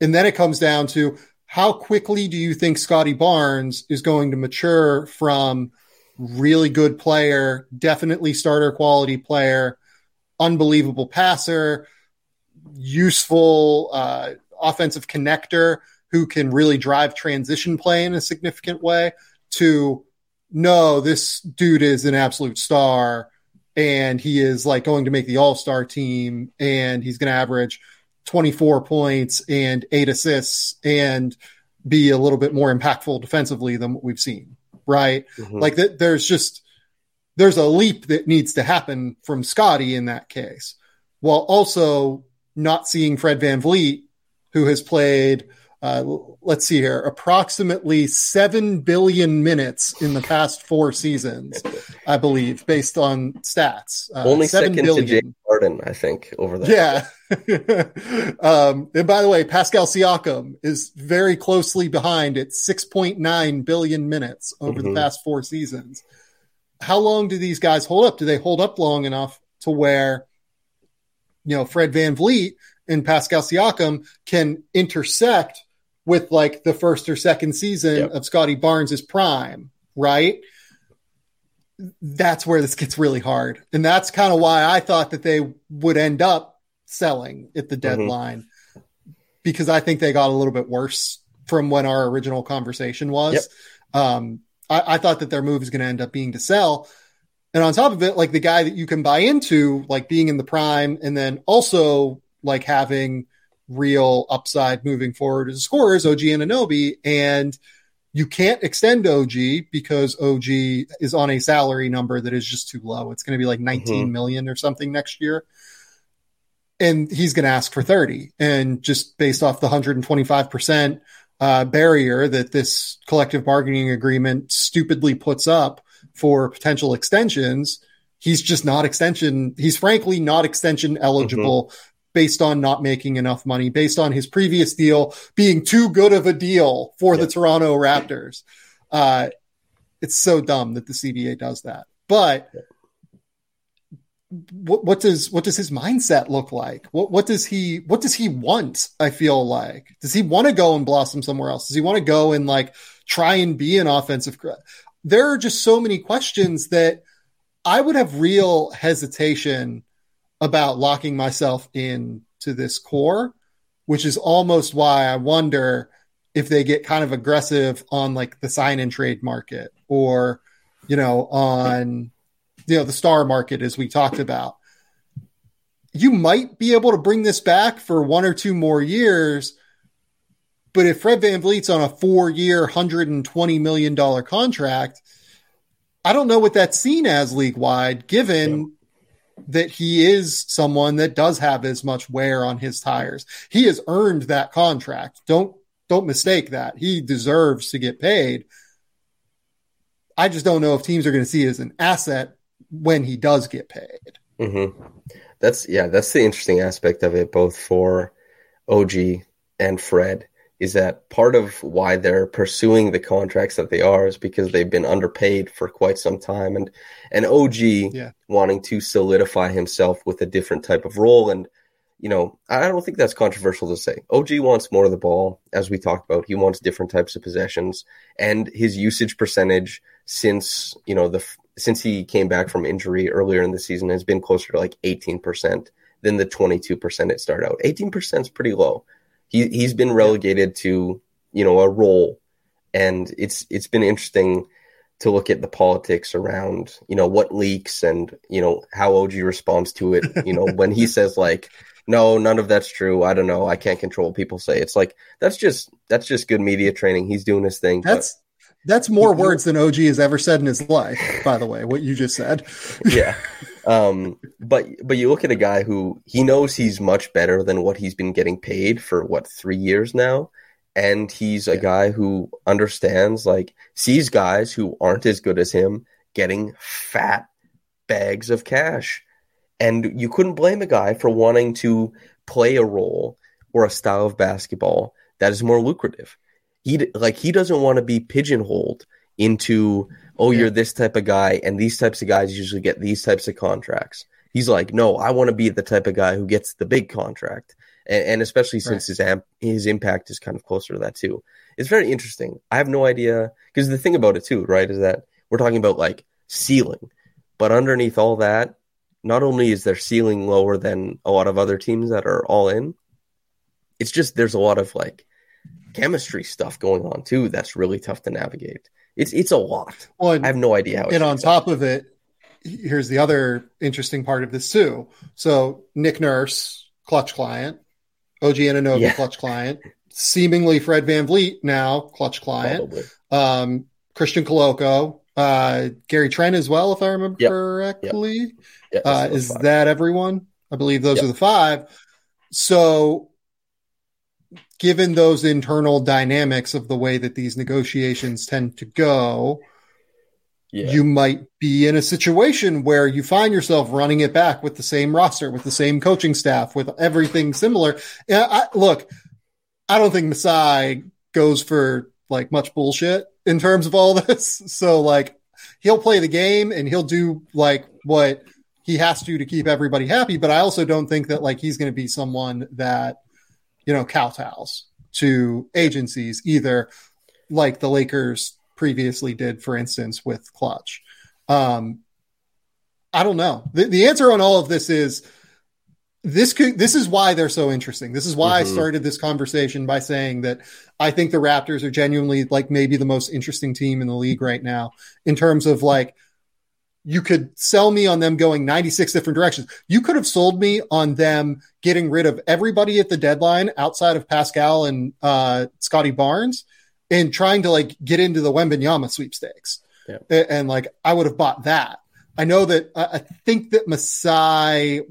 and then it comes down to how quickly do you think Scottie Barnes is going to mature from really good player, definitely starter quality player, unbelievable passer, useful uh, offensive connector who can really drive transition play in a significant way to no, this dude is an absolute star and he is like going to make the All Star team, and he's going to average 24 points and eight assists and be a little bit more impactful defensively than what we've seen, right? Mm-hmm. Like that, there's just there's a leap that needs to happen from Scottie in that case, while also not seeing Fred Van VanVleet, who has played uh, let's see here, approximately 7 billion minutes in the past four seasons, I believe, based on stats. Uh, Only second billion. to James Harden, I think, over there. Yeah. *laughs* um, and by the way, Pascal Siakam is very closely behind at 6.9 billion minutes over mm-hmm. the past four seasons. How long do these guys hold up? Do they hold up long enough to where, you know, Fred Van VanVleet and Pascal Siakam can intersect with like the first or second season yep. of Scottie Barnes' prime, right? That's where this gets really hard. And that's kind of why I thought that they would end up selling at the mm-hmm. deadline mm-hmm. because I think they got a little bit worse from when our original conversation was. Yep. Um, I, I thought that their move is going to end up being to sell. And on top of it, like the guy that you can buy into, like being in the prime and then also like having real upside moving forward as a scorer is OG Anunoby. And you can't extend OG because OG is on a salary number that is just too low. It's going to be like 19 mm-hmm. million or something next year. And he's going to ask for 30. And just based off the 125% uh, barrier that this collective bargaining agreement stupidly puts up for potential extensions, he's just not extension. He's frankly not extension eligible mm-hmm based on not making enough money, based on his previous deal being too good of a deal for the Toronto Raptors. Uh, it's so dumb that the CBA does that. But what, what, does what does his mindset look like? What what does he what does he want? I feel like does he want to go and blossom somewhere else? Does he want to go and like try and be an offensive? there are just so many questions that I would have real hesitation about locking myself in to this core, which is almost why I wonder if they get kind of aggressive on like the sign and trade market or, you know, on, you know, the star market, as we talked about. You might be able to bring this back for one or two more years. But if Fred VanVleet's on a four year, $120 million contract, I don't know what that's seen as league wide, given that he is someone that does have as much wear on his tires. He has earned that contract. Don't don't mistake that. He deserves to get paid. I just don't know if teams are going to see it as an asset when he does get paid. Mm-hmm. That's yeah, that's the interesting aspect of it, both for OG and Fred is that part of why they're pursuing the contracts that they are is because they've been underpaid for quite some time and and OG yeah. wanting to solidify himself with a different type of role and you know I don't think that's controversial to say. OG wants more of the ball as we talked about. He wants different types of possessions and his usage percentage since, you know, the since he came back from injury earlier in the season has been closer to like 18% than the 22% it started out. 18% is pretty low he he's been relegated to you know a role, and it's it's been interesting to look at the politics around you know what leaks and you know how OG responds to it. You know when he *laughs* says like no none of that's true. I don't know. I can't control what people say. It's like that's just that's just good media training. He's doing his thing that's that's more words than og has ever said in his life by the way what you just said. Yeah *laughs* um, but but you look at a guy who he knows he's much better than what he's been getting paid for what three years now, and he's a guy who understands like sees guys who aren't as good as him getting fat bags of cash, and you couldn't blame a guy for wanting to play a role or a style of basketball that is more lucrative. He like he doesn't want to be pigeonholed into oh, yeah. you're this type of guy, and these types of guys usually get these types of contracts. He's like, no, I want to be the type of guy who gets the big contract, and, and especially since right. his amp, his impact is kind of closer to that too. It's very interesting. I have no idea because the thing about it too, right, is that we're talking about like ceiling, but underneath all that, not only is their ceiling lower than a lot of other teams that are all in, it's just there's a lot of like chemistry stuff going on too that's really tough to navigate. It's it's a lot. Well, and, I have no idea how. and on top of it, here's the other interesting part of this too. So Nick Nurse, Klutch client, OG Anunoby, yeah. Klutch client, seemingly Fred Van VanVleet now, Klutch client, um, Christian Koloko, uh, Gary Trent as well, if I remember yep. correctly. Yep. Yep, uh, is five. that everyone? I believe those are the five. So given those internal dynamics of the way that these negotiations tend to go, yeah. you might be in a situation where you find yourself running it back with the same roster, with the same coaching staff, with everything similar. Yeah, I, look, I don't think Masai goes for like much bullshit in terms of all *laughs* this. So like he'll play the game and he'll do like what he has to to keep everybody happy. But I also don't think that like he's going to be someone that you know, kowtows to agencies, either like the Lakers previously did, for instance, with Klutch. Um, I don't know. The, the answer on all of this is this could, this is why they're so interesting. This is why mm-hmm. I started this conversation by saying that I think the Raptors are genuinely like maybe the most interesting team in the league right now in terms of like you could sell me on them going 96 different directions. You could have sold me on them getting rid of everybody at the deadline outside of Pascal and uh, Scottie Barnes and trying to like get into the Wembanyama sweepstakes. Yeah. And, and, like I would have bought that. I know that I, I think that Masai,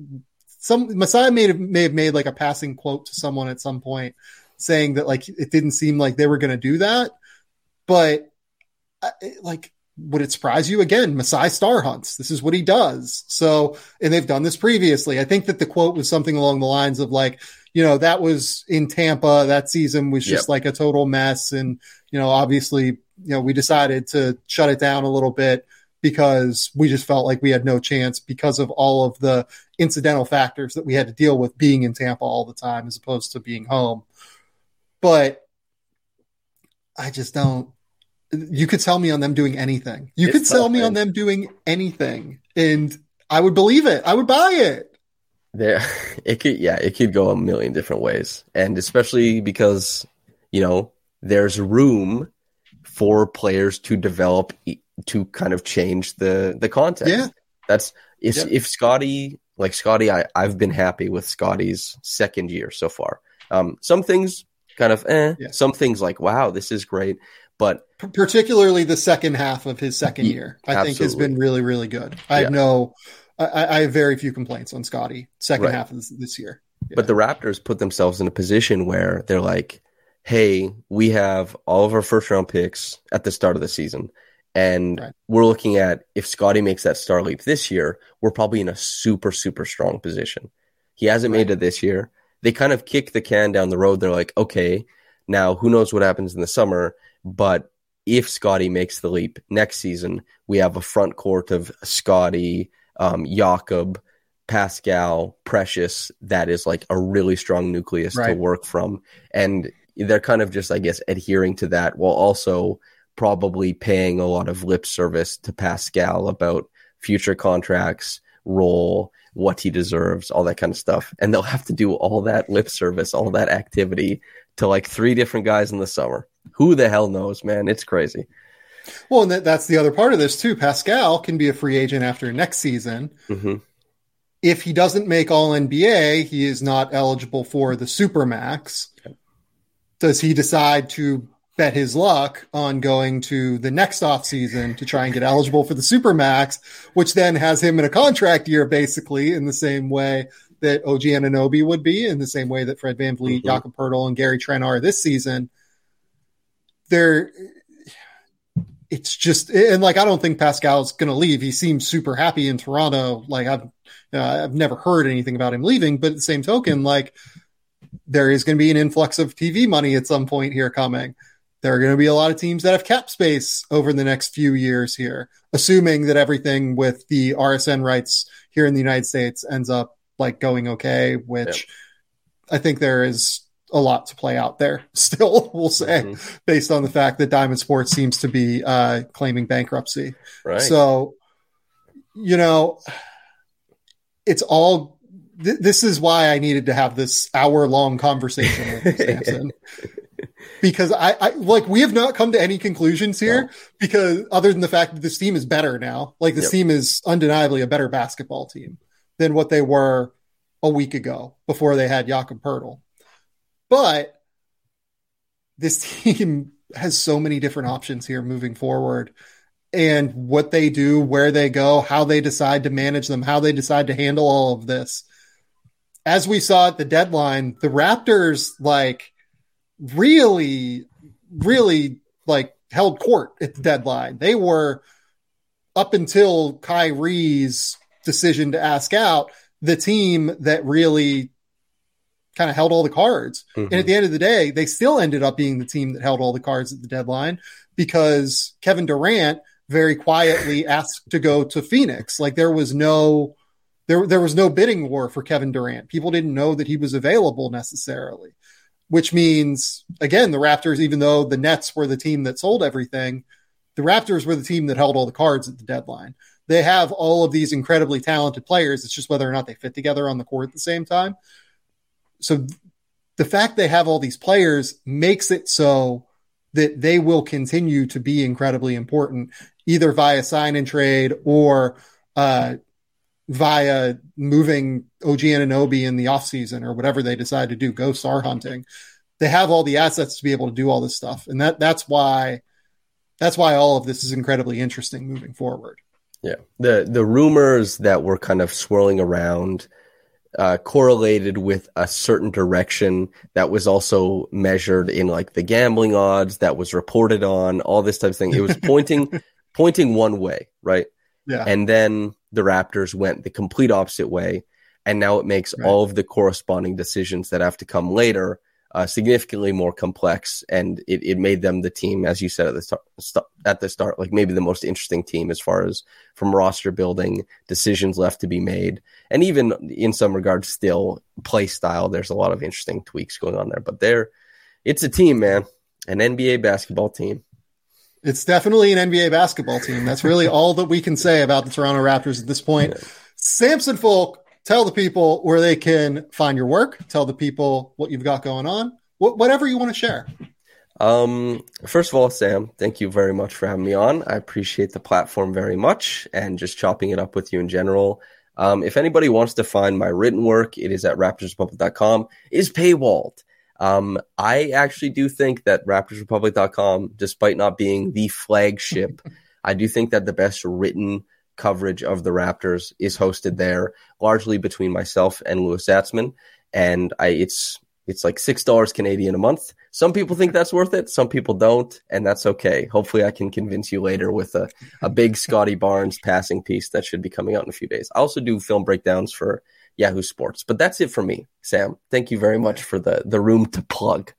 some Masai may have may have made like a passing quote to someone at some point saying that like it didn't seem like they were going to do that, but I, like would it surprise you again? Masai star hunts. This is what he does. So, and they've done this previously. I think that the quote was something along the lines of like, you know, that was in Tampa. That season was just yep. like a total mess. And, you know, obviously, you know, we decided to shut it down a little bit because we just felt like we had no chance because of all of the incidental factors that we had to deal with being in Tampa all the time as opposed to being home. But I just don't you could sell me on them doing anything. You it's could sell me man. on them doing anything, and I would believe it. I would buy it. There, *laughs* it could, yeah, it could go a million different ways, and especially because you know there's room for players to develop to kind of change the the content. Yeah, that's if yep. if Scottie like Scottie, I I've been happy with Scottie's second year so far. Um, some things kind of eh, yeah. some things like wow, this is great, but particularly the second half of his second year, I absolutely. think has been really really good. I yeah. have no, I, I, have very few complaints on Scottie second right. half of this, this year. Yeah. But the Raptors put themselves in a position where they're like, hey, we have all of our first round picks at the start of the season. And right. we're looking at if Scottie makes that star leap this year, we're probably in a super, super strong position. He hasn't right. made it this year. They kind of kick the can down the road. They're like, okay, now who knows what happens in the summer? But if Scottie makes the leap next season, we have a front court of Scottie, um, Jakob, Pascal, Precious. That is like a really strong nucleus right. to work from. And they're kind of just, I guess, adhering to that while also probably paying a lot of lip service to Pascal about future contracts, role, what he deserves, all that kind of stuff. And they'll have to do all that lip service, all that activity to like three different guys in the summer. Who the hell knows, man? It's crazy. Well, and that, that's the other part of this too. Pascal can be a free agent after next season. Mm-hmm. If he doesn't make All NBA, he is not eligible for the Supermax. Does he decide to bet his luck on going to the next off season to try and get eligible for the Supermax, which then has him in a contract year, basically in the same way that OG Anunoby would be, in the same way that Fred VanVleet, mm-hmm. Jakob Poeltl, and Gary Trent are this season. There, it's just, and like, I don't think Pascal's going to leave. He seems super happy in Toronto. Like, I've, uh, I've never heard anything about him leaving, but at the same token, like, there is going to be an influx of TV money at some point here coming there are going to be a lot of teams that have cap space over the next few years here, assuming that everything with the RSN rights here in the United States ends up like going okay, which I think there is a lot to play out there *laughs* still, we'll say, mm-hmm. based on the fact that Diamond Sports seems to be uh, claiming bankruptcy. Right. So, you know, it's all th- this is why I needed to have this hour long conversation with Samson *laughs* because I, I, like we have not come to any conclusions here no. because other than the fact that this team is better now, like this yep. team is undeniably a better basketball team than what they were a week ago before they had Jakob Poeltl. But this team *laughs* has so many different options here moving forward and what they do, where they go, how they decide to manage them, how they decide to handle all of this. As we saw at the deadline, the Raptors like really, really like held court at the deadline. They were up until Kyrie's decision to ask out the team that really kind of held all the cards. Mm-hmm. And at the end of the day, they still ended up being the team that held all the cards at the deadline because Kevin Durant very quietly *laughs* asked to go to Phoenix. Like there was no there there was no bidding war for Kevin Durant. People didn't know that he was available necessarily which means again the Raptors, even though the Nets were the team that sold everything, the Raptors were the team that held all the cards at the deadline. They have all of these incredibly talented players. It's just whether or not they fit together on the court at the same time. So the fact they have all these players makes it so that they will continue to be incredibly important, either via sign and trade or uh, via moving OG Anunoby in the offseason or whatever they decide to do, go star hunting. They have all the assets to be able to do all this stuff. And that that's why that's why all of this is incredibly interesting moving forward. Yeah. The the rumors that were kind of swirling around uh, correlated with a certain direction that was also measured in like the gambling odds that was reported on, all this type of thing. It was *laughs* pointing pointing one way, right? Yeah. And then the Raptors went the complete opposite way. And now it makes right. all of the corresponding decisions that have to come later uh, significantly more complex. And it, it made them the team, as you said at the start, at the start, like maybe the most interesting team as far as from roster building, decisions left to be made, and even in some regards, still play style. There's a lot of interesting tweaks going on there, but there, it's a team, man, an NBA basketball team. It's definitely an NBA basketball team. That's really all that we can say about the Toronto Raptors at this point. Yeah. Samson Folk, tell the people where they can find your work. Tell the people what you've got going on. Wh- whatever you want to share. Um, first of all, Sam, thank you very much for having me on. I appreciate the platform very much and just chopping it up with you in general. Um, if anybody wants to find my written work, it is at raptorsrepublic.com. Is paywalled. Um, I actually do think that RaptorsRepublic.com, despite not being the flagship, *laughs* I do think that the best written coverage of the Raptors is hosted there, largely between myself and Louis Zatzman. And I, it's it's like six dollars Canadian a month. Some people think that's worth it, some people don't, and that's okay. Hopefully, I can convince you later with a, a big Scottie Barnes passing piece that should be coming out in a few days. I also do film breakdowns for Yahoo Sports. But that's it for me, Sam. Thank you very much for the the room to plug.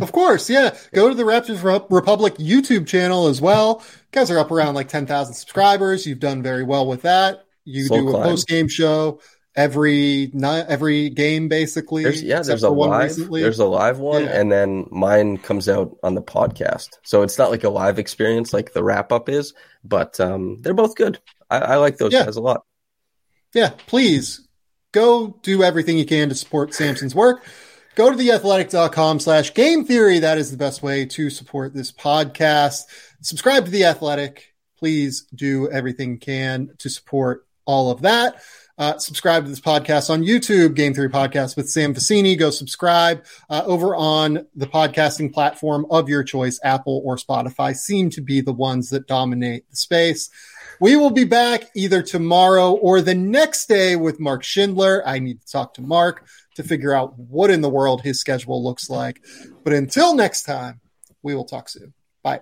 Of course, yeah. Go to the Raptors Republic YouTube channel as well. You guys are up around like 10,000 subscribers. You've done very well with that. You Soul do a post game show every night, every game basically. There's, yeah, there's a live. There's a live one, yeah. and then mine comes out on the podcast. So it's not like a live experience like the wrap up is, but um, they're both good. I, I like those yeah. guys a lot. Yeah, please go do everything you can to support Samson's work. Go to theathletic.com slash game theory. That is the best way to support this podcast. Subscribe to The Athletic. Please do everything you can to support all of that. Uh, subscribe to this podcast on YouTube, Game Theory Podcast with Sam Vecenie. Go subscribe uh, over on the podcasting platform of your choice. Apple or Spotify seem to be the ones that dominate the space. We will be back either tomorrow or the next day with Mark Schindler. I need to talk to Mark to figure out what in the world his schedule looks like. But until next time, we will talk soon. Bye.